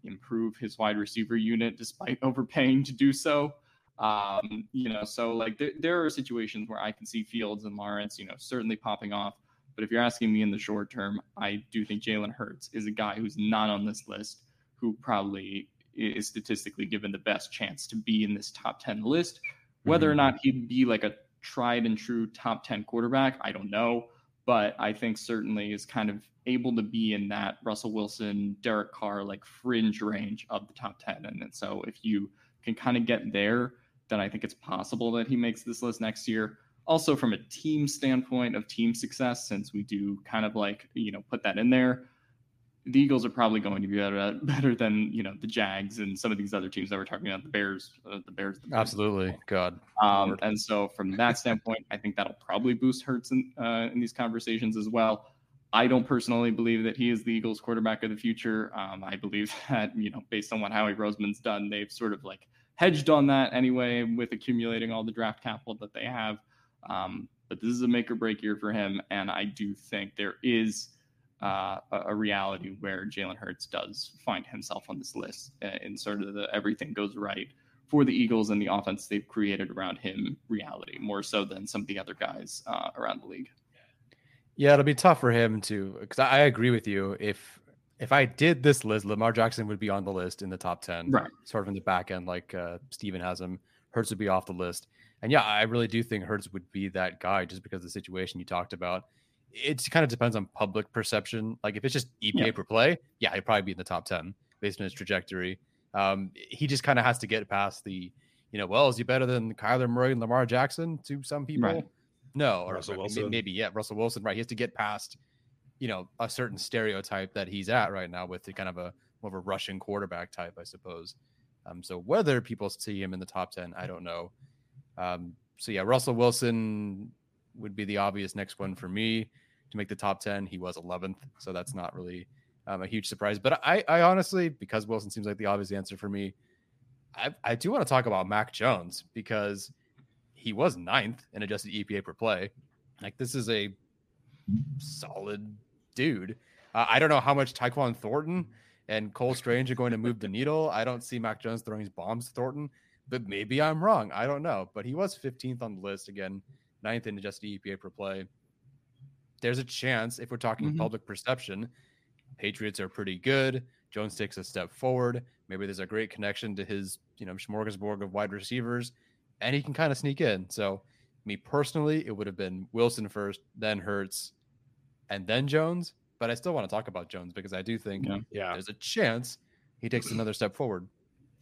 improve his wide receiver unit despite *laughs* overpaying to do so. Um, you know, so like there, there are situations where I can see Fields and Lawrence, you know, certainly popping off. But if you're asking me in the short term, I do think Jalen Hurts is a guy who's not on this list, who probably is statistically given the best chance to be in this top 10 list. Whether or Mhm. not he'd be like a tried and true top 10 quarterback, I don't know. But I think certainly is kind of able to be in that Russell Wilson, Derek Carr, like fringe range of the top 10. And so if you can kind of get there, then I think it's possible that he makes this list next year. Also, from a team standpoint of team success, since we do kind of like, you know, put that in there, the Eagles are probably going to be better, *laughs* better than, you know, the Jags and some of these other teams that we're talking about, the Bears, uh, the Bears. The Bears. Absolutely. God. Um, Lord. and so, from that standpoint, I think that'll probably boost Hurts in, uh, in these conversations as well. I don't personally believe that he is the Eagles' quarterback of the future. Um, I believe *laughs* that you know, based on what Howie Roseman's done, they've sort of like hedged on that anyway with accumulating all the draft capital that they have. Um, but this is a make or break year for him, and I do think there is uh, a, reality where Jalen Hurts does find himself on this list, uh, and sort of the everything goes right for the Eagles and the offense they've created around him reality, more so than some of the other guys uh, around the league. Yeah, it'll be tough for him to because I agree with you. If if I did this list, Lamar Jackson would be on the list in the top 10, Right. sort of in the back end, like uh, Steven has him. Hurts would be off the list. And yeah, I really do think Hurts would be that guy just because of the situation you talked about. It kind of depends on public perception. Like if it's just EPA Yeah. per play, yeah, he'd probably be in the top 10 based on his trajectory. Um, he just kind of has to get past the, you know, well, is he better than Kyler Murray and Lamar Jackson to some people? Right. No, or Russell may- Wilson. maybe yeah, Russell Wilson, right? He has to get past, you know, a certain stereotype that he's at right now with the kind of a more of a rushing quarterback type, I suppose. Um, so whether people see him in the top ten, I don't know. Um, so yeah, Russell Wilson would be the obvious next one for me to make the top ten. He was 11th, so that's not really um, a huge surprise. But I, I honestly, because Wilson seems like the obvious answer for me, I, I do want to talk about Mac Jones because he was ninth in adjusted EPA per play. Like this is a solid dude. Uh, I don't know how much Tyquan Thornton and Cole Strange are going to move the needle. I don't see Mac Jones throwing his bombs to Thornton, but maybe I'm wrong. I don't know. But he was 15th on the list again, ninth in adjusted EPA per play. There's a chance if we're talking Mhm. public perception, Patriots are pretty good. Jones takes a step forward. Maybe there's a great connection to his, you know, smorgasbord of wide receivers, and he can kind of sneak in. So, me personally, it would have been Wilson first, then Hurts, and then Jones. But I still want to talk about Jones because I do think Yeah. Yeah. there's a chance he takes another step forward.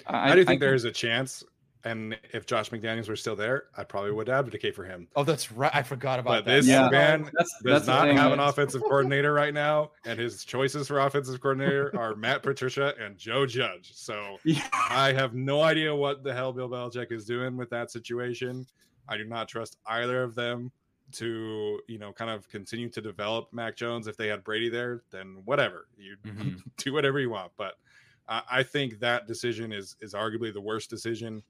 I, do think there is a chance. And if Josh McDaniels were still there, I probably would advocate for him. Oh, that's right. I forgot about But that. this Yeah. man That's, does that's not thing, have an offensive coordinator right now, and his choices for offensive coordinator are Matt Patricia and Joe Judge. So Yeah. I have no idea what the hell Bill Belichick is doing with that situation. I do not trust either of them to, you know, kind of continue to develop Mac Jones. If they had Brady there, then whatever, you Mhm. *laughs* do whatever you want. But I I think that decision is is arguably the worst decision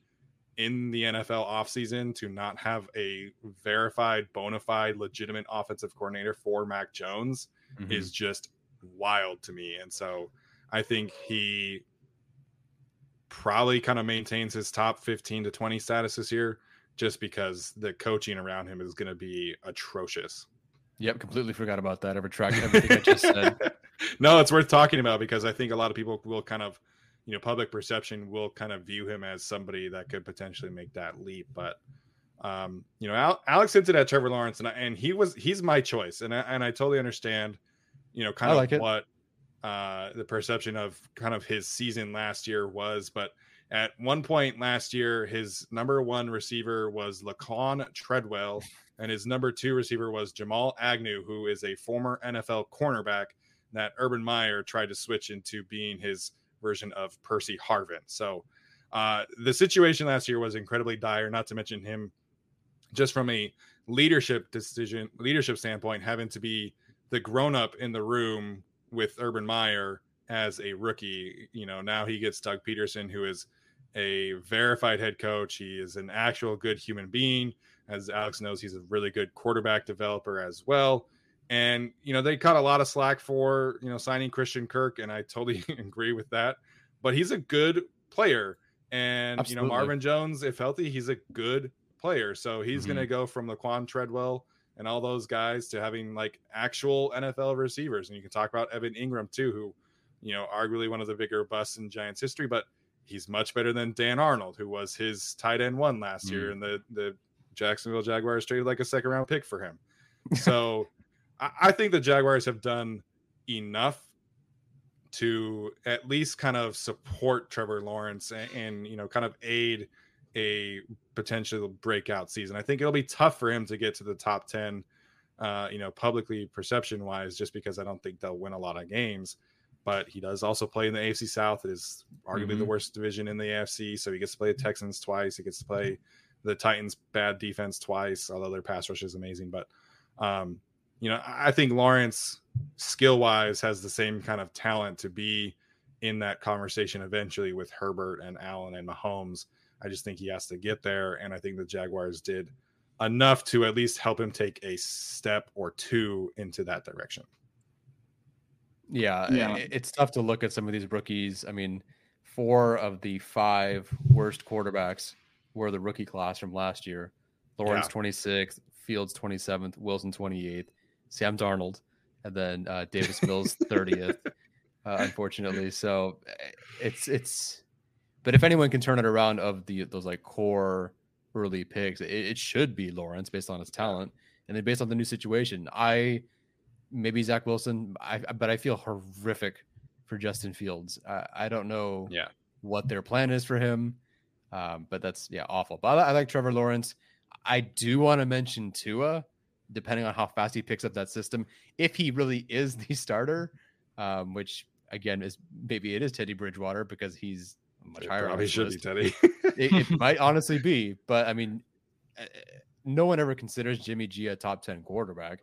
in the NFL offseason to not have a verified, bona fide, legitimate offensive coordinator for Mac Jones Mhm. is just wild to me. And so I think he probably kind of maintains his top 15 to 20 status this year just because the coaching around him is going to be atrocious. Yep, completely forgot about that. I retracted *laughs* everything I just said. *laughs* no, it's worth talking about because I think a lot of people will kind of, you know, public perception will kind of view him as somebody that could potentially make that leap. But, um, you know, Al- Alex hinted at Trevor Lawrence, and I, and he was he's my choice, and I, and I totally understand, you know, kind I of like what uh, the perception of kind of his season last year was, but. At one point last year, his number one receiver was Laquan Treadwell, and his number two receiver was Jamal Agnew, who is a former NFL cornerback that Urban Meyer tried to switch into being his version of Percy Harvin. So uh, the situation last year was incredibly dire, not to mention him just from a leadership decision, leadership standpoint, having to be the grown up in the room with Urban Meyer as a rookie. You know, now he gets Doug Pederson, who is a verified head coach. He is an actual good human being. As Alex knows, he's a really good quarterback developer as well. And, you know, they cut a lot of slack for, you know, signing Christian Kirk. And I totally *laughs* agree with that. But he's a good player. And, Absolutely. you know, Marvin Jones, if healthy, he's a good player. So he's mm-hmm. going to go from Laquan Treadwell and all those guys to having like actual NFL receivers. And you can talk about Evan Engram too, who, you know, arguably one of the bigger busts in Giants history, but he's much better than Dan Arnold, who was his tight end one last mm. year, and the the Jacksonville Jaguars traded like a second round pick for him. So *laughs* I, think the Jaguars have done enough to at least kind of support Trevor Lawrence and, and, you know kind of aid a potential breakout season. I think it'll be tough for him to get to the top 10 uh, you know, publicly perception wise just because I don't think they'll win a lot of games but he does also play in the AFC South. It is arguably mm-hmm. the worst division in the AFC. So he gets to play the Texans twice. He gets to play the Titans' bad defense twice, although their pass rush is amazing. But, um, you know, I think Lawrence, skill wise, has the same kind of talent to be in that conversation eventually with Herbert and Allen and Mahomes. I just think he has to get there. And I think the Jaguars did enough to at least help him take a step or two into that direction. Yeah, yeah. It's tough to look at some of these rookies. I mean, four of the five worst quarterbacks were the rookie class from last year. Lawrence yeah. 26th, Fields 27th, Wilson 28th, Sam Darnold, and then uh, Davis Mills 30th. Uh, unfortunately, so eh, it's it's. But if anyone can turn it around of the those like core early picks, it, it should be Lawrence based on his talent, and then based on the new situation. I maybe Zach Wilson. I but I feel horrific for Justin Fields. I, I don't know yeah. what their plan is for him. Um, but that's yeah, awful. But I, I like Trevor Lawrence. I do want to mention Tua, depending on how fast he picks up that system. If he really is the starter, um, which again is maybe it is Teddy Bridgewater because he's much it higher. Probably should list. be Teddy. it, it *laughs* might honestly be, but I mean, eh, no one ever considers Jimmy G a top ten quarterback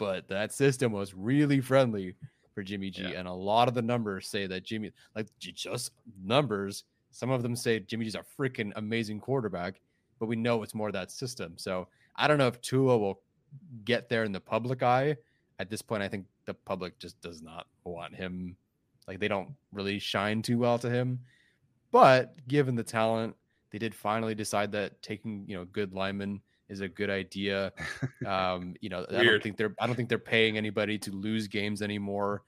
but that system was really friendly for Jimmy G. Yeah. And a lot of the numbers say that Jimmy, like just numbers, some of them say Jimmy G's a freaking amazing quarterback, but we know it's more that system. So I don't know if Tua will get there in the public eye. At this point, I think the public just does not want him. Like they don't really shine too well to him. But given the talent, they did finally decide that taking, you know, good linemen is a good idea. *laughs* Um, you know, I don't think they're I don't think they're paying anybody to lose games anymore.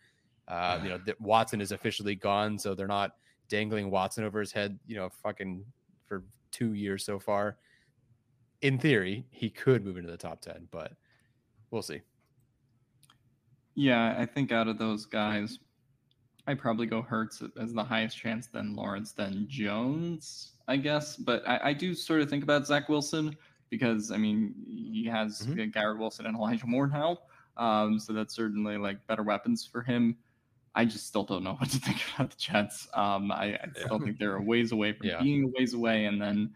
Uh, you know, *sighs* that Watson is officially gone, so they're not dangling Watson over his head. You know, fucking for two years so far. In theory, he could move into the top ten, but we'll see. Yeah, I think out of those guys, I probably go Hurts as the highest chance, then Lawrence, then Jones, I guess. But I, I do sort of think about Zach Wilson because I mean he has mm-hmm. Garrett Wilson and Elijah Moore now, um, so that's certainly like better weapons for him. I just still don't know *laughs* what to think about the Jets. Um, I, I still think they're a ways away from yeah. being a ways away, and then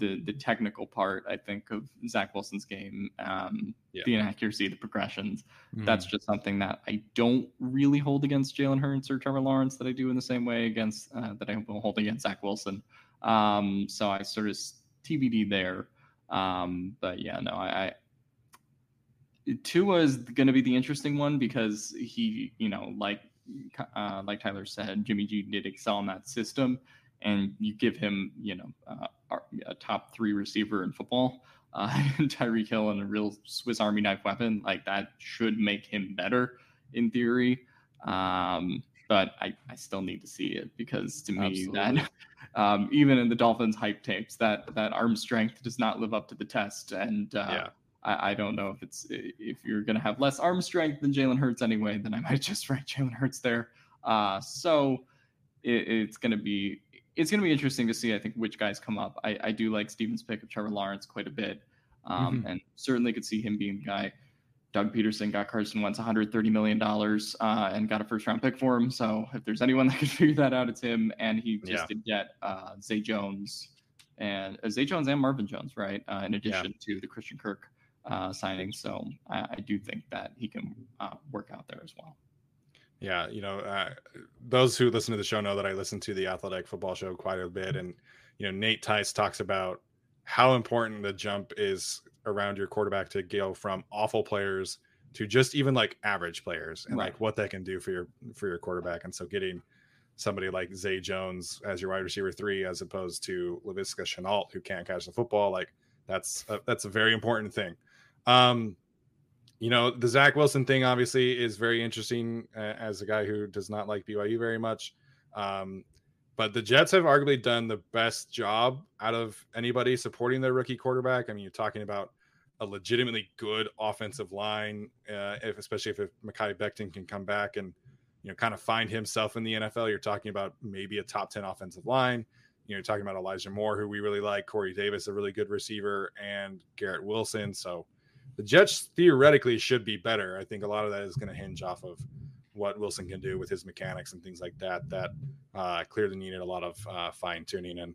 the the technical part I think of Zach Wilson's game, um, yeah. the inaccuracy, the progressions. Mm-hmm. That's just something that I don't really hold against Jalen Hurts or Trevor Lawrence that I do in the same way against uh, that I will hold against Zach Wilson. Um, so I sort of TBD there. Um, but yeah, no, I, I Tua is going to be the interesting one because he, you know, like uh, like Tyler said, Jimmy G did excel in that system, and you give him, you know, uh, a top three receiver in football, uh, *laughs* Tyreek Hill and a real Swiss Army knife weapon, like that should make him better in theory. Um, but I, I still need to see it because to me Absolutely. that *laughs* um, even in the Dolphins hype tapes that that arm strength does not live up to the test and uh, yeah. I, I, don't know if it's if you're gonna have less arm strength than Jalen Hurts anyway then I might *laughs* just write Jalen Hurts there uh, so it, it's gonna be it's gonna be interesting to see I think which guys come up I, I do like Steven's pick of Trevor Lawrence quite a bit um, mm-hmm. and certainly could see him being the guy Doug Pederson got Carson Wentz 130 million dollars uh, and got a first round pick for him. So if there's anyone that could *laughs* figure that out, it's him. And he just yeah. did get uh, Zay Jones and uh, Zay Jones and Marvin Jones, right? Uh, in addition yeah. to the Christian Kirk uh, signing. So I, I, do think that he can uh, work out there as well. Yeah, you know, uh, those who listen to the show know that I listen to the Athletic Football Show quite a bit, and you know, Nate Tice talks about how important the jump is around your quarterback to go from awful players to just even like average players, and Right. like what that can do for your for your quarterback. And so, getting somebody like Zay Jones as your wide receiver three, as opposed to Laviska Shenault, who can't catch the football, like that's a, that's a very important thing. Um, you know, the Zach Wilson thing obviously is very interesting uh, as a guy who does not like BYU very much. Um, but the Jets have arguably done the best job out of anybody supporting their rookie quarterback. I mean, you're talking about a legitimately good offensive line, uh, if, especially if, if Mekhi Becton can come back and you know kind of find himself in the NFL. You're talking about maybe a top ten offensive line. You know, you're talking about Elijah Moore, who we really like, Corey Davis, a really good receiver, and Garrett Wilson. So the Jets theoretically should be better. I think a lot of that is going to hinge off of what Wilson can do with his mechanics and things like that. That uh, clearly needed a lot of uh, fine tuning. And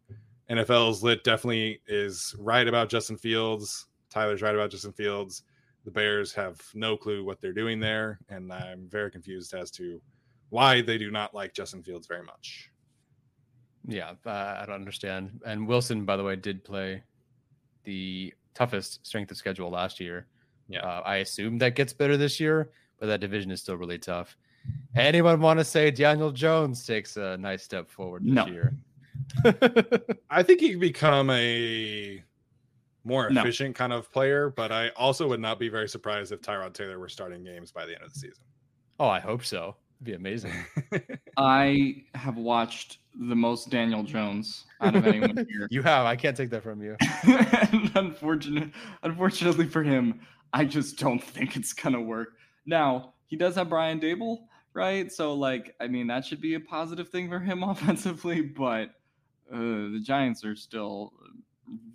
NFL's lit definitely is right about Justin Fields. Tyler's right about Justin Fields. The Bears have no clue what they're doing there, and I'm very confused as to why they do not like Justin Fields very much. Yeah, uh, I don't understand. And Wilson, by the way, did play the toughest strength of schedule last year. Yeah. Uh, I assume that gets better this year, but that division is still really tough. Anyone want to say Daniel Jones takes a nice step forward this No. year? *laughs* I think he could become a more No. efficient kind of player, but I also would not be very surprised if Tyrod Taylor were starting games by the end of the season. oh, I hope so. It'd be amazing. *laughs* I have watched the most Daniel Jones out of anyone *laughs* here. you have. I can't take that from you. and unfortunate, unfortunately for him, I just don't *laughs* think it's gonna work. Now he does have Brian Daboll, right? So like, I mean, that should be a positive thing for him *laughs* offensively. But uh, the Giants are still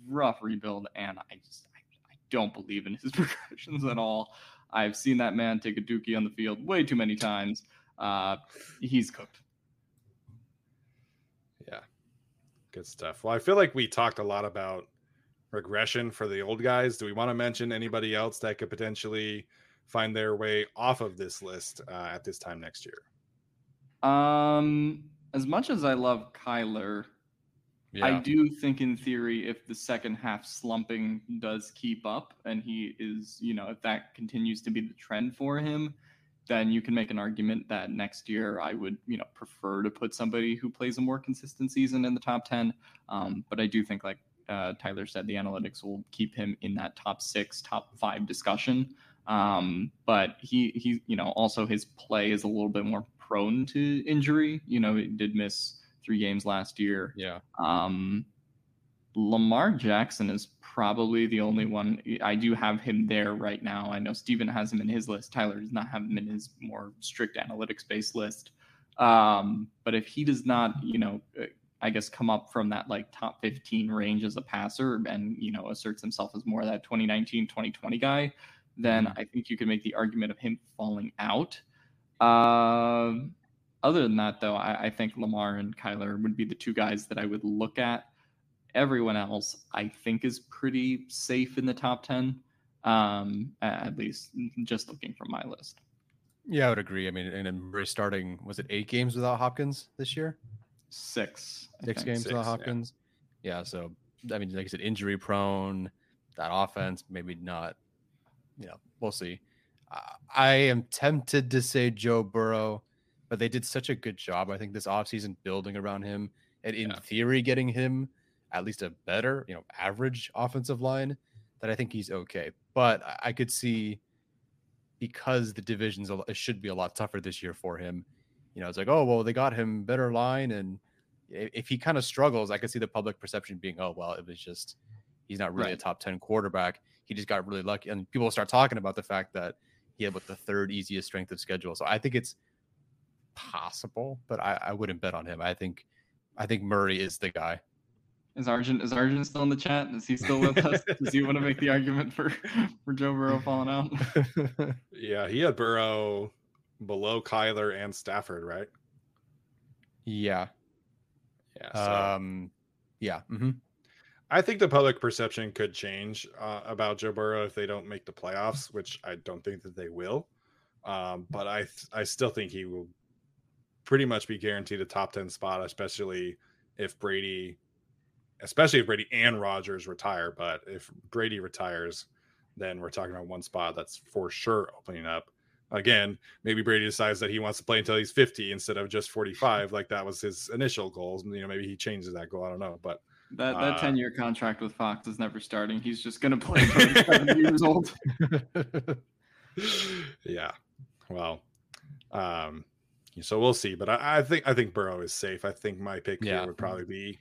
rough rebuild, and I just I, I don't believe in his *laughs* progressions at all. I've seen that man take a dookie on the field way too many times. Uh, he's cooked. Yeah. Good stuff. Well, I feel like we talked a lot about regression for the old guys. Do we want to mention anybody else that could potentially find their way off of this list uh, at this time next year? Um, as much as I love Kyler, Yeah. I do think, in theory, if the second half slumping does keep up and he is, you know, if that continues to be the trend for him, then you can make an argument that next year I would, you know, prefer to put somebody who plays a more consistent season in the top 10. Um, but I do think, like uh, Tyler said, the analytics will keep him in that top six, top five discussion. Um, but he, he, you know, also his play is a little bit more prone to injury. You know, he did miss three games last year. yeah. Um, Lamar Jackson is probably the only one. I do have him there right now. I know Steven has him in his list. Tyler does not have him in his more strict analytics based list. Um, but if he does not, you know, uh, I guess come up from that like top 15 range as a passer and, you know, asserts himself as more of that 2019, 2020 guy, then I think you could make the argument of him falling out. Um, other than that, though, I, I think Lamar and Kyler would be the two guys that I would look at. Everyone else, I think, is pretty safe in the top 10, um, at least just looking from my list. Yeah, I would agree. I mean, and then we're starting, was it eight games without Hopkins this year? Six. I Six think. games Six, without yeah. Hopkins. Yeah. So, I mean, like I said, injury prone, that offense, maybe not. You know, we'll see. I- I am tempted to say Joe Burrow, but they did such a good job, I think, this offseason building around him and in Yeah. theory getting him at least a better, you know, average offensive line that I think he's okay. But I- I could see because the divisions it should be a lot tougher this year for him. You know, it's like, oh well, they got him better line, and if he kind of struggles, I could see the public perception being, oh well, it was just he's not really a top ten quarterback. He just got really lucky, and people will start talking about the fact that he had what the third easiest strength of schedule. So I think it's possible, but I, I wouldn't bet on him. I think I think Murray is the guy. Is Arjun is Arjun still in the chat? Is he still with us? Does he want to make the argument for for Joe Burrow falling out? *laughs* Yeah, he had Burrow below Kyler and Stafford, right? yeah. Yeah. So Um. Yeah. mhm. I think the public perception could change uh, about Joe Burrow if they don't make the playoffs, which I don't think that they will. Um, but I th- I still think he will pretty much be guaranteed a top 10 spot, especially if Brady, especially if Brady and Rodgers retire. But if Brady retires, then we're talking about one spot that's for sure opening up. Again, maybe Brady decides that he wants to play until he's 50 instead of just 45, like that was his initial goals. You know, maybe he changes that goal. I don't know, but that that uh, 10 year contract with Fox is never starting. He's just going to play until 70 *laughs* years old. *laughs* yeah. Well, um, so we'll see. But I, I, think I think Burrow is safe. I think my pick yeah. here would probably be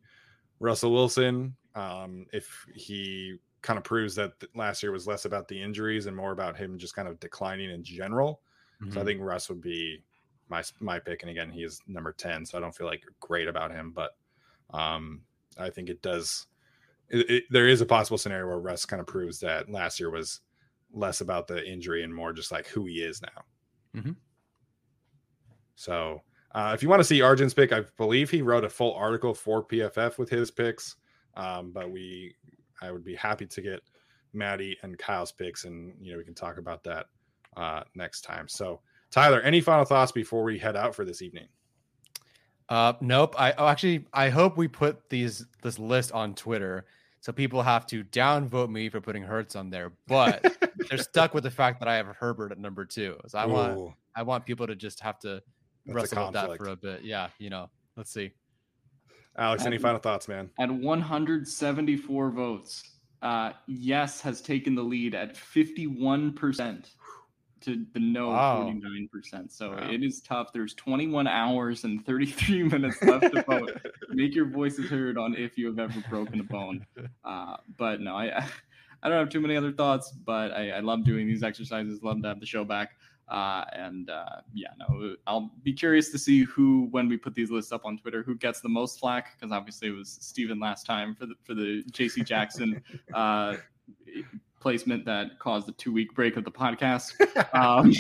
Russell Wilson. Um, if he kind of proves that last year was less about the injuries and more about him just kind of declining in general. Mm-hmm. So I mm-hmm. think Russ would be my my pick. And again, he is number ten, so I don't feel like great about him, but um, I think it does. It, it, there is a possible scenario where Russ kind of proves that last year was less about the injury and more just like who he is now. Mm-hmm. So uh, if you want to see Arjun's pick, I believe he wrote a full article for PFF with his picks. Um, but we, I would be happy to get Maddie and Kyle's picks, and you know we can talk about that uh, next time. So Tyler, any final thoughts before we head out for this evening? Uh, nope. I oh, actually I hope we put these this list on Twitter so people have to downvote me for putting Hurts on there, but *laughs* they're stuck with the fact that I have Herbert at number two. So I Ooh. want I want people to just have to That's wrestle with that for a bit. Yeah, you know. Let's see. Alex, any final thoughts, man? At 174 votes, uh, yes has taken the lead at 51 percent to the no wow. 49%. So wow. it is tough. There's 21 hours and 33 *laughs* minutes left to vote. Make your voices heard on if you have ever broken a bone. *laughs* Uh, but no, I *laughs* I don't have too many other thoughts, but I, I love doing these exercises. Love to have the show back. Uh, and uh, yeah, no, I'll be curious to see who, when we put these lists up on Twitter, who gets the most flack because obviously it was Steven last time for the for the JC Jackson *laughs* uh, placement that caused a two week break of the podcast. *laughs* Um,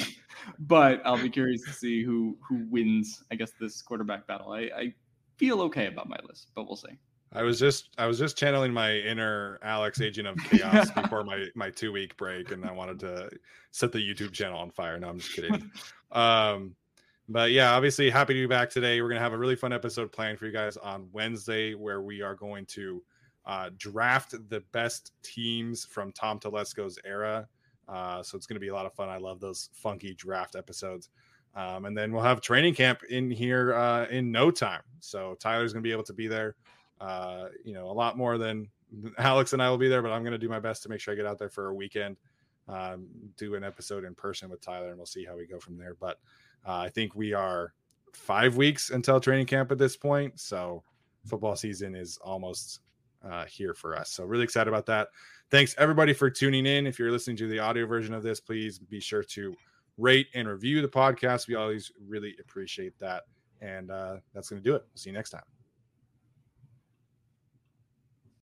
but I'll be curious to see who who wins. I guess this quarterback battle. I, I feel okay about my list, but we'll see. I was just I was just channeling my inner Alex agent of chaos *laughs* before my my two week break, and I wanted to set the YouTube channel on fire. No, I'm just kidding. um, but yeah, obviously happy to be back today. We're gonna have a really fun episode planned for you guys on Wednesday, where we are going to uh, draft the best teams from Tom Telesco's era. Uh, so it's going to be a lot of fun. I love those funky draft episodes. Um, and then we'll have training camp in here uh, in no time. So Tyler's going to be able to be there, uh, you know, a lot more than *laughs* Alex and I will be there, but I'm going to do my best to make sure I get out there for a weekend, um, do an episode in person with Tyler, and we'll see how we go from there. But uh, I think we are five weeks until training camp at this point. So football season is almost uh, here for us. So really excited about that. Thanks everybody for tuning in. If you're listening to the audio version of this, please be sure to rate and review the podcast. We always really appreciate that. And uh, that's going to do it. We'll see you next time.